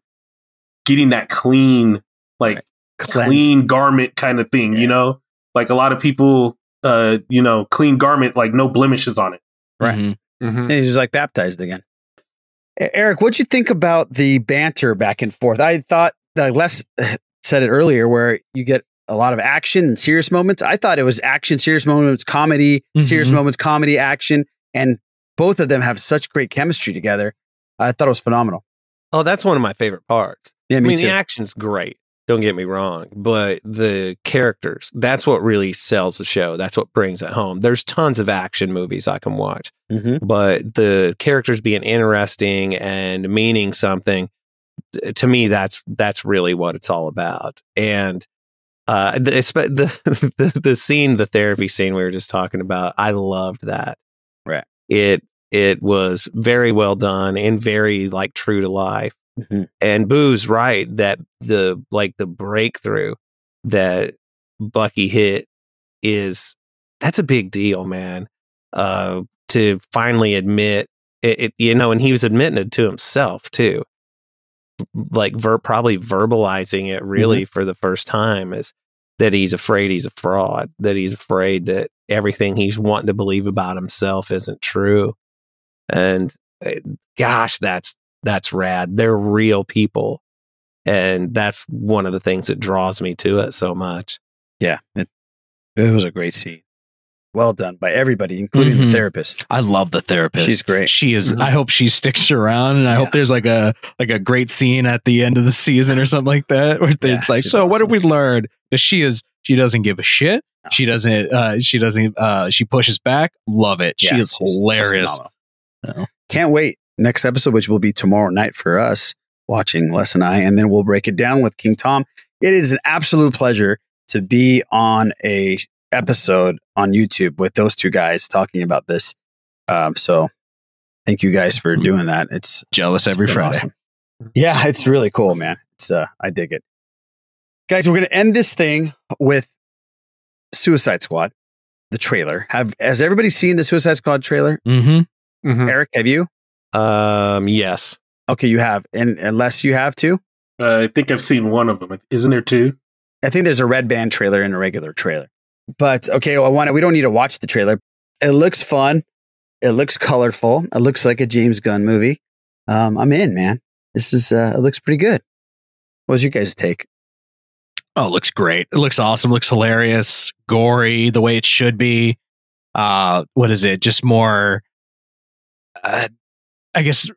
getting that clean, like Cleansed. clean garment kind of thing. You know, like a lot of people, uh, you know, clean garment, like no blemishes on it. Right. And he's just like baptized again. Eric, what'd you think about the banter back and forth? I thought uh, Les said it earlier, where you get a lot of action and serious moments. I thought it was action, serious moments, comedy, serious Mhm. moments, comedy, action, and both of them have such great chemistry together. I thought it was phenomenal. Oh, that's one of my favorite parts. Yeah, I me mean, too. the action's great. Don't get me wrong, but the characters, that's what really sells the show. That's what brings it home. There's tons of action movies I can watch, Mm-hmm. but the characters being interesting and meaning something to me that's that's really what it's all about. And uh the the, the the scene, the therapy scene we were just talking about, I loved that. Right. It it was very well done and very like true to life. Mhm. And Boo's right that the like the breakthrough that Bucky hit is that's a big deal, man. Uh, to finally admit it, it, you know, and he was admitting it to himself too, like ver- probably verbalizing it really for the first time is that he's afraid he's a fraud, that he's afraid that everything he's wanting to believe about himself isn't true, and uh, gosh, that's that's rad. They're real people, and that's one of the things that draws me to it so much. Yeah, it, it was a great scene. Well done by everybody, including Mhm. the therapist. I love the therapist. She's great. She is. I hope she sticks around, and I hope there's like a like a great scene at the end of the season or something like that, where they're Yeah, like, she's "So, what have we learned?" Because she is. She doesn't give a shit. She doesn't. uh She doesn't. uh She pushes back. Love it. she is she's- she's hilarious. phenomenal. Can't wait. Next episode, which will be tomorrow night for us watching Les and I, and then we'll break it down with King Tom. It is an absolute pleasure to be on a episode on YouTube with those two guys talking about this. Um, so thank you guys for doing that. It's Jealous it's every been Friday. Yeah, it's really cool, man. It's uh, I dig it. Guys, we're gonna end this thing with Suicide Squad, the trailer. Have has everybody seen the Suicide Squad trailer? Mm-hmm. Eric, have you? Um, yes. Okay, you have, and unless you have two, Uh, I think I've seen one of them. Isn't there two? I think there's a red band trailer and a regular trailer. But okay, well, I want to, we don't need to watch the trailer. It looks fun. It looks colorful. It looks like a James Gunn movie. Um, I'm in, man. This is uh, it looks pretty good. What was your guys' take? Oh, it looks great. It looks awesome. looks hilarious, gory, the way it should be. Uh, what is it? Just more, uh, I guess,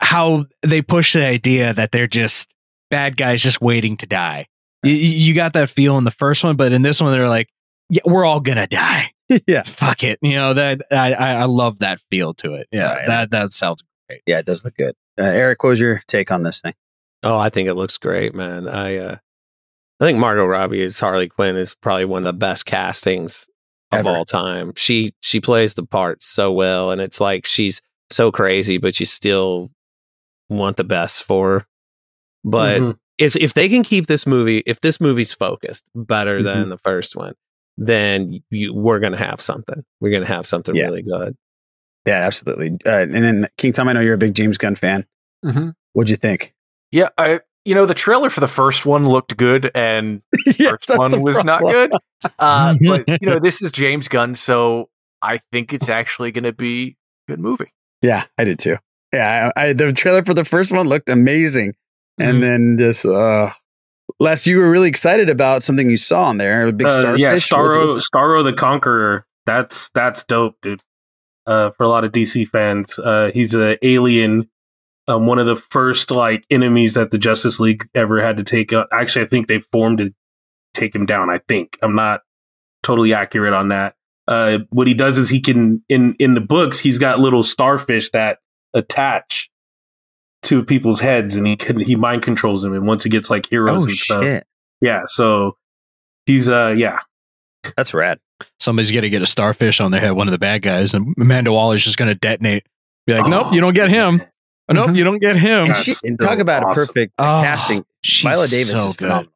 how they push the idea that they're just bad guys just waiting to die. You, you got that feel in the first one, but in this one, they're like, yeah, we're all gonna die. yeah, fuck it. You know that I I, I love that feel to it. Yeah, Right. that that sounds great. Yeah, it does look good. Uh, Eric, what was your take on this thing? Oh, I think it looks great, man. I uh I think Margot Robbie as Harley Quinn is probably one of the best castings of Ever. all time. She she plays the part so well and it's like she's so crazy but you still want the best for her. But Mhm. if if they can keep this movie if this movie's focused better than Mhm. the first one, then you we're going to have something. We're going to have something Yeah. really good. Yeah, absolutely. Uh, and then King Tom, I know you're a big James Gunn fan. Mhm. What'd you think? Yeah, I you know the trailer for the first one looked good and Yes, first one was not good. Uh, but you know this is James Gunn, so I think it's actually going to be a good movie. Yeah, I did too. Yeah, I, I, the trailer for the first one looked amazing, and Mhm. then just uh, Les, you were really excited about something you saw on there, a big Uh, starfish. yeah, Starro, Starro the Conqueror. That's that's dope, dude. Uh, for a lot of DC fans, uh, he's an alien, um, one of the first like enemies that the Justice League ever had to take. out. Actually, I think they formed to take him down. I think I'm not totally accurate on that. Uh, what he does is he can in in the books he's got little starfish that attach to people's heads, and he can he mind controls them. And once he gets like heroes Oh and stuff, shit, yeah. So he's uh yeah that's rad. Somebody's gonna get a starfish on their head, one of the bad guys, and Amanda Waller's just gonna detonate. Be like, nope, you don't get him. Oh, nope, you don't get him. And, she, and talk about a perfect Oh, casting. she's Viola Davis so is good. phenomenal.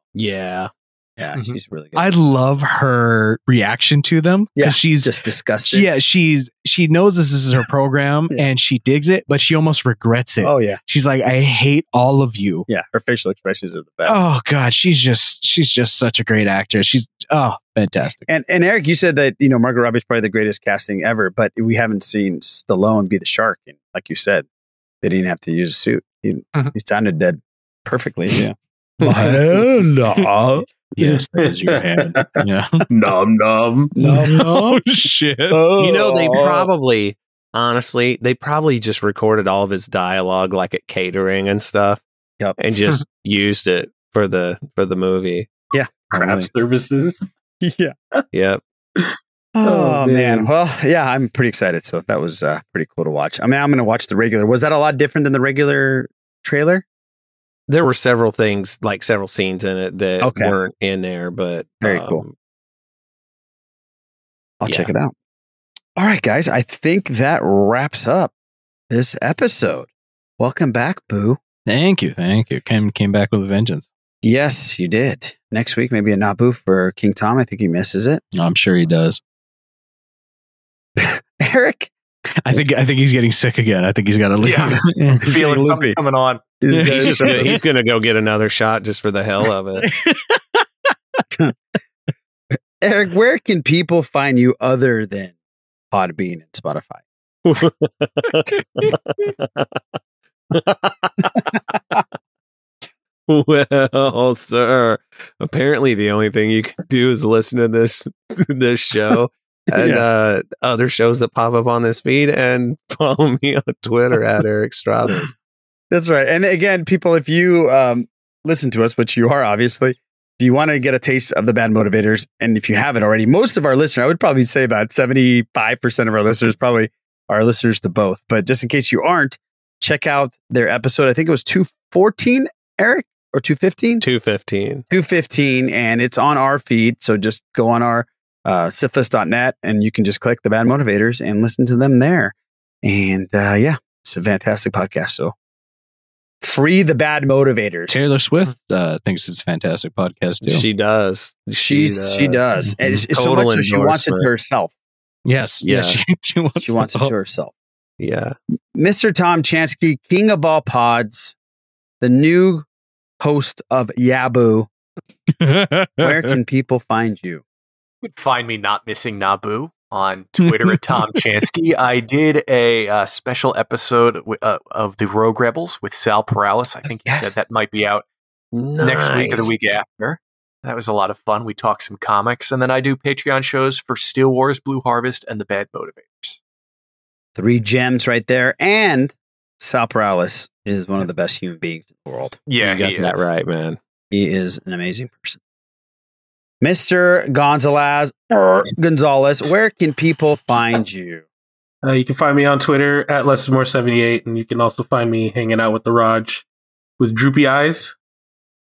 Yeah. Yeah, she's really good. I love her reaction to them. Yeah, she's just disgusted. Yeah, she's she knows this is her program and she digs it, but she almost regrets it. Oh yeah, She's like, I hate all of you. yeah. Her facial expressions are the best. Oh god, she's just she's just such a great actor. She's oh fantastic. And and Eric, you said that you know Margot Robbie's probably the greatest casting ever, but we haven't seen Stallone be the shark. And like you said, they didn't have to use a suit. He, Mm-hmm. He sounded dead perfectly. Yeah. Yes, that is your hand. Yeah. nom nom. oh shit. You know, they probably, honestly, they probably just recorded all of his dialogue like at catering and stuff, Yep. and just used it for the for the movie. Yeah. craft services. Yeah. Yep. Oh, Oh, man. man. Well, yeah, I'm pretty excited. So that was uh, pretty cool to watch. I mean, I'm going to watch the regular. Was that a lot different than the regular trailer? There were several things, like several scenes in it that Okay. weren't in there, but Very um, cool. I'll check it out. All right, guys. I think that wraps up this episode. Welcome back, Boo. Thank you, thank you. Came came back with a vengeance. Yes, you did. Next week, maybe a Nabu for King Tom. I think he misses it. I'm sure he does. Eric, I think I think he's getting sick again. I think he's got to leave. Yeah. Feeling something coming on. Yeah. He's gonna, he's gonna go get another shot just for the hell of it. Eric, where can people find you other than Podbean and Spotify? well, sir, apparently the only thing you can do is listen to this this show and Yeah. uh, other shows that pop up on this feed, and follow me on Twitter at Eric Strothers. That's right. And again, people, if you um, listen to us, which you are obviously, if you want to get a taste of the bad motivators, and if you haven't already, most of our listeners, I would probably say about 75% of our listeners probably are listeners to both. But just in case you aren't, check out their episode. I think it was 214, Eric, or 215? Two fifteen. 215 and it's on our feed so just go on our uh, sithlist.net and you can just click the bad motivators and listen to them there. And uh, yeah it's a fantastic podcast. So free the bad motivators. Taylor Swift uh, thinks it's a fantastic podcast too. She does. she's she does. and it's, it's so much so she wants it to herself. Yes, yeah, Yeah. she, she wants, she wants it to herself. Yeah. mr tom chansky king of all pods the new host of yabu where can people find you You find me not missing Nabu on Twitter at Tom Chansky. I did a uh, special episode wi- uh, of the Rogue Rebels with Sal Perales. I think he said that might be out next week or the week after. That was a lot of fun. We talked some comics, and then I do Patreon shows for Steele Wars, Blue Harvest, and the Bad Motivators. three gems right there and sal Perales is one of the best human beings in the world Yeah, you got he that is. right, man. He is an amazing person. Mr. Gonzalez, Gonzalez, where can people find you? Uh, you can find me on Twitter at Lesismore78, and you can also find me hanging out with the Raj with droopy eyes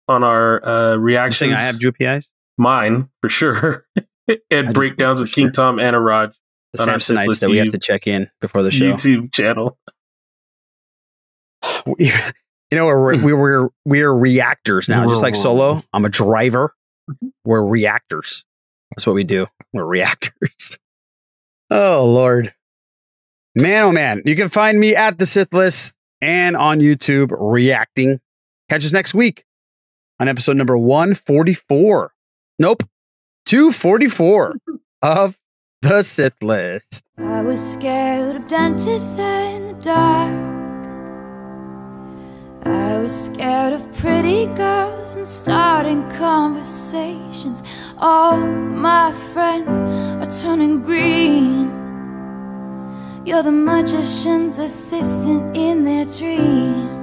on our uh, You're reactions. I have droopy eyes? mine for sure, and breakdowns of King Tom and a Raj The Samsonites that we have to check in before the show. YouTube channel. you know, we're, we we're we're reactors now, just like Solo. I'm a driver. We're reactors. That's what we do. We're reactors. oh Lord, man, oh man! You can find me at the Sith List and on YouTube reacting. Catch us next week on episode number 144. Nope, 244 of the Sith List. I was scared of dentists in the dark. I was scared of pretty girls and starting conversations. All my friends are turning green. You're the magician's assistant in their dreams.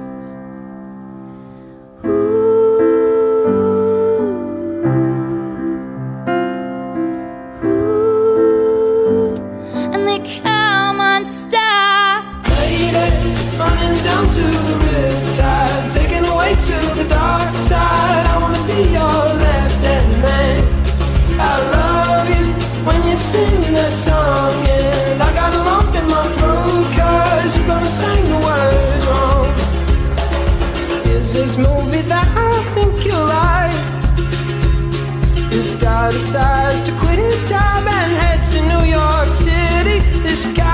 Down to the riptide, away to the dark side. I wanna be your left hand man. I love you when you're singing that song, and I got a lump in my throat, cause you're gonna sing the words wrong. Is this movie that I think you like? This guy decides to quit his job and head to New York City. This cowboy's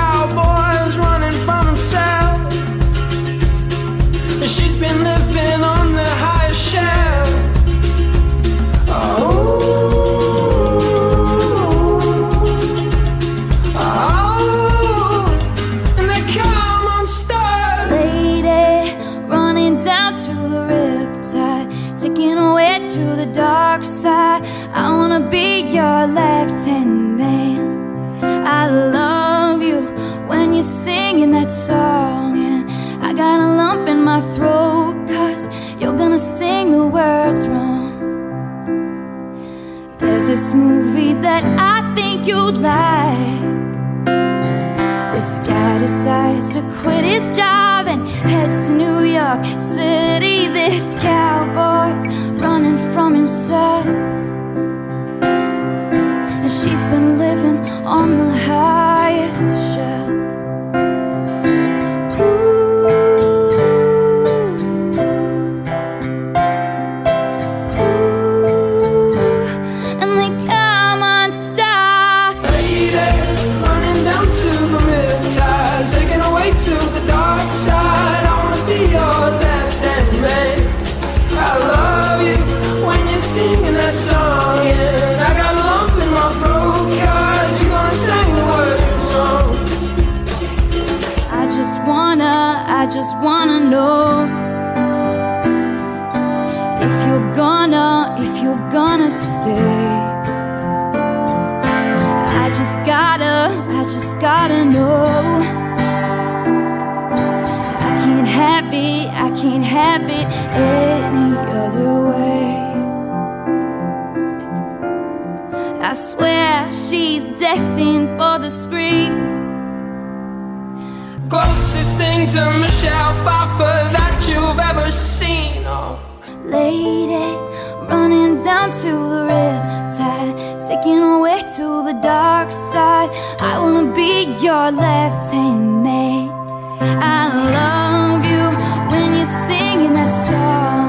to the dark side. I wanna be your left hand man. I love you when you're singing that song, and I got a lump in my throat, cause you're gonna sing the words wrong. There's this movie that I think you'd like. This guy decides to quit his job and heads to New York City. This cowboy's running from himself. And she's been living on the highest shelf. Know if you're gonna, if you're gonna stay. I just gotta, I just gotta know. I can't have it, I can't have it any other way. I swear she's destined for the screen. Thing to Michelle Pfeiffer that you've ever seen. Oh. Lady, running down to the riptide, taking away to the dark side. I wanna be your left hand man. I love you when you're singing that song.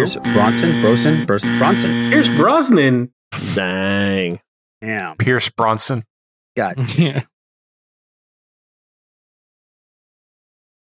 Here's Bronson, Broson, Bros- Bronson. Here's Brosnan. Dang. Yeah. Pierce Bronson. God. Yeah.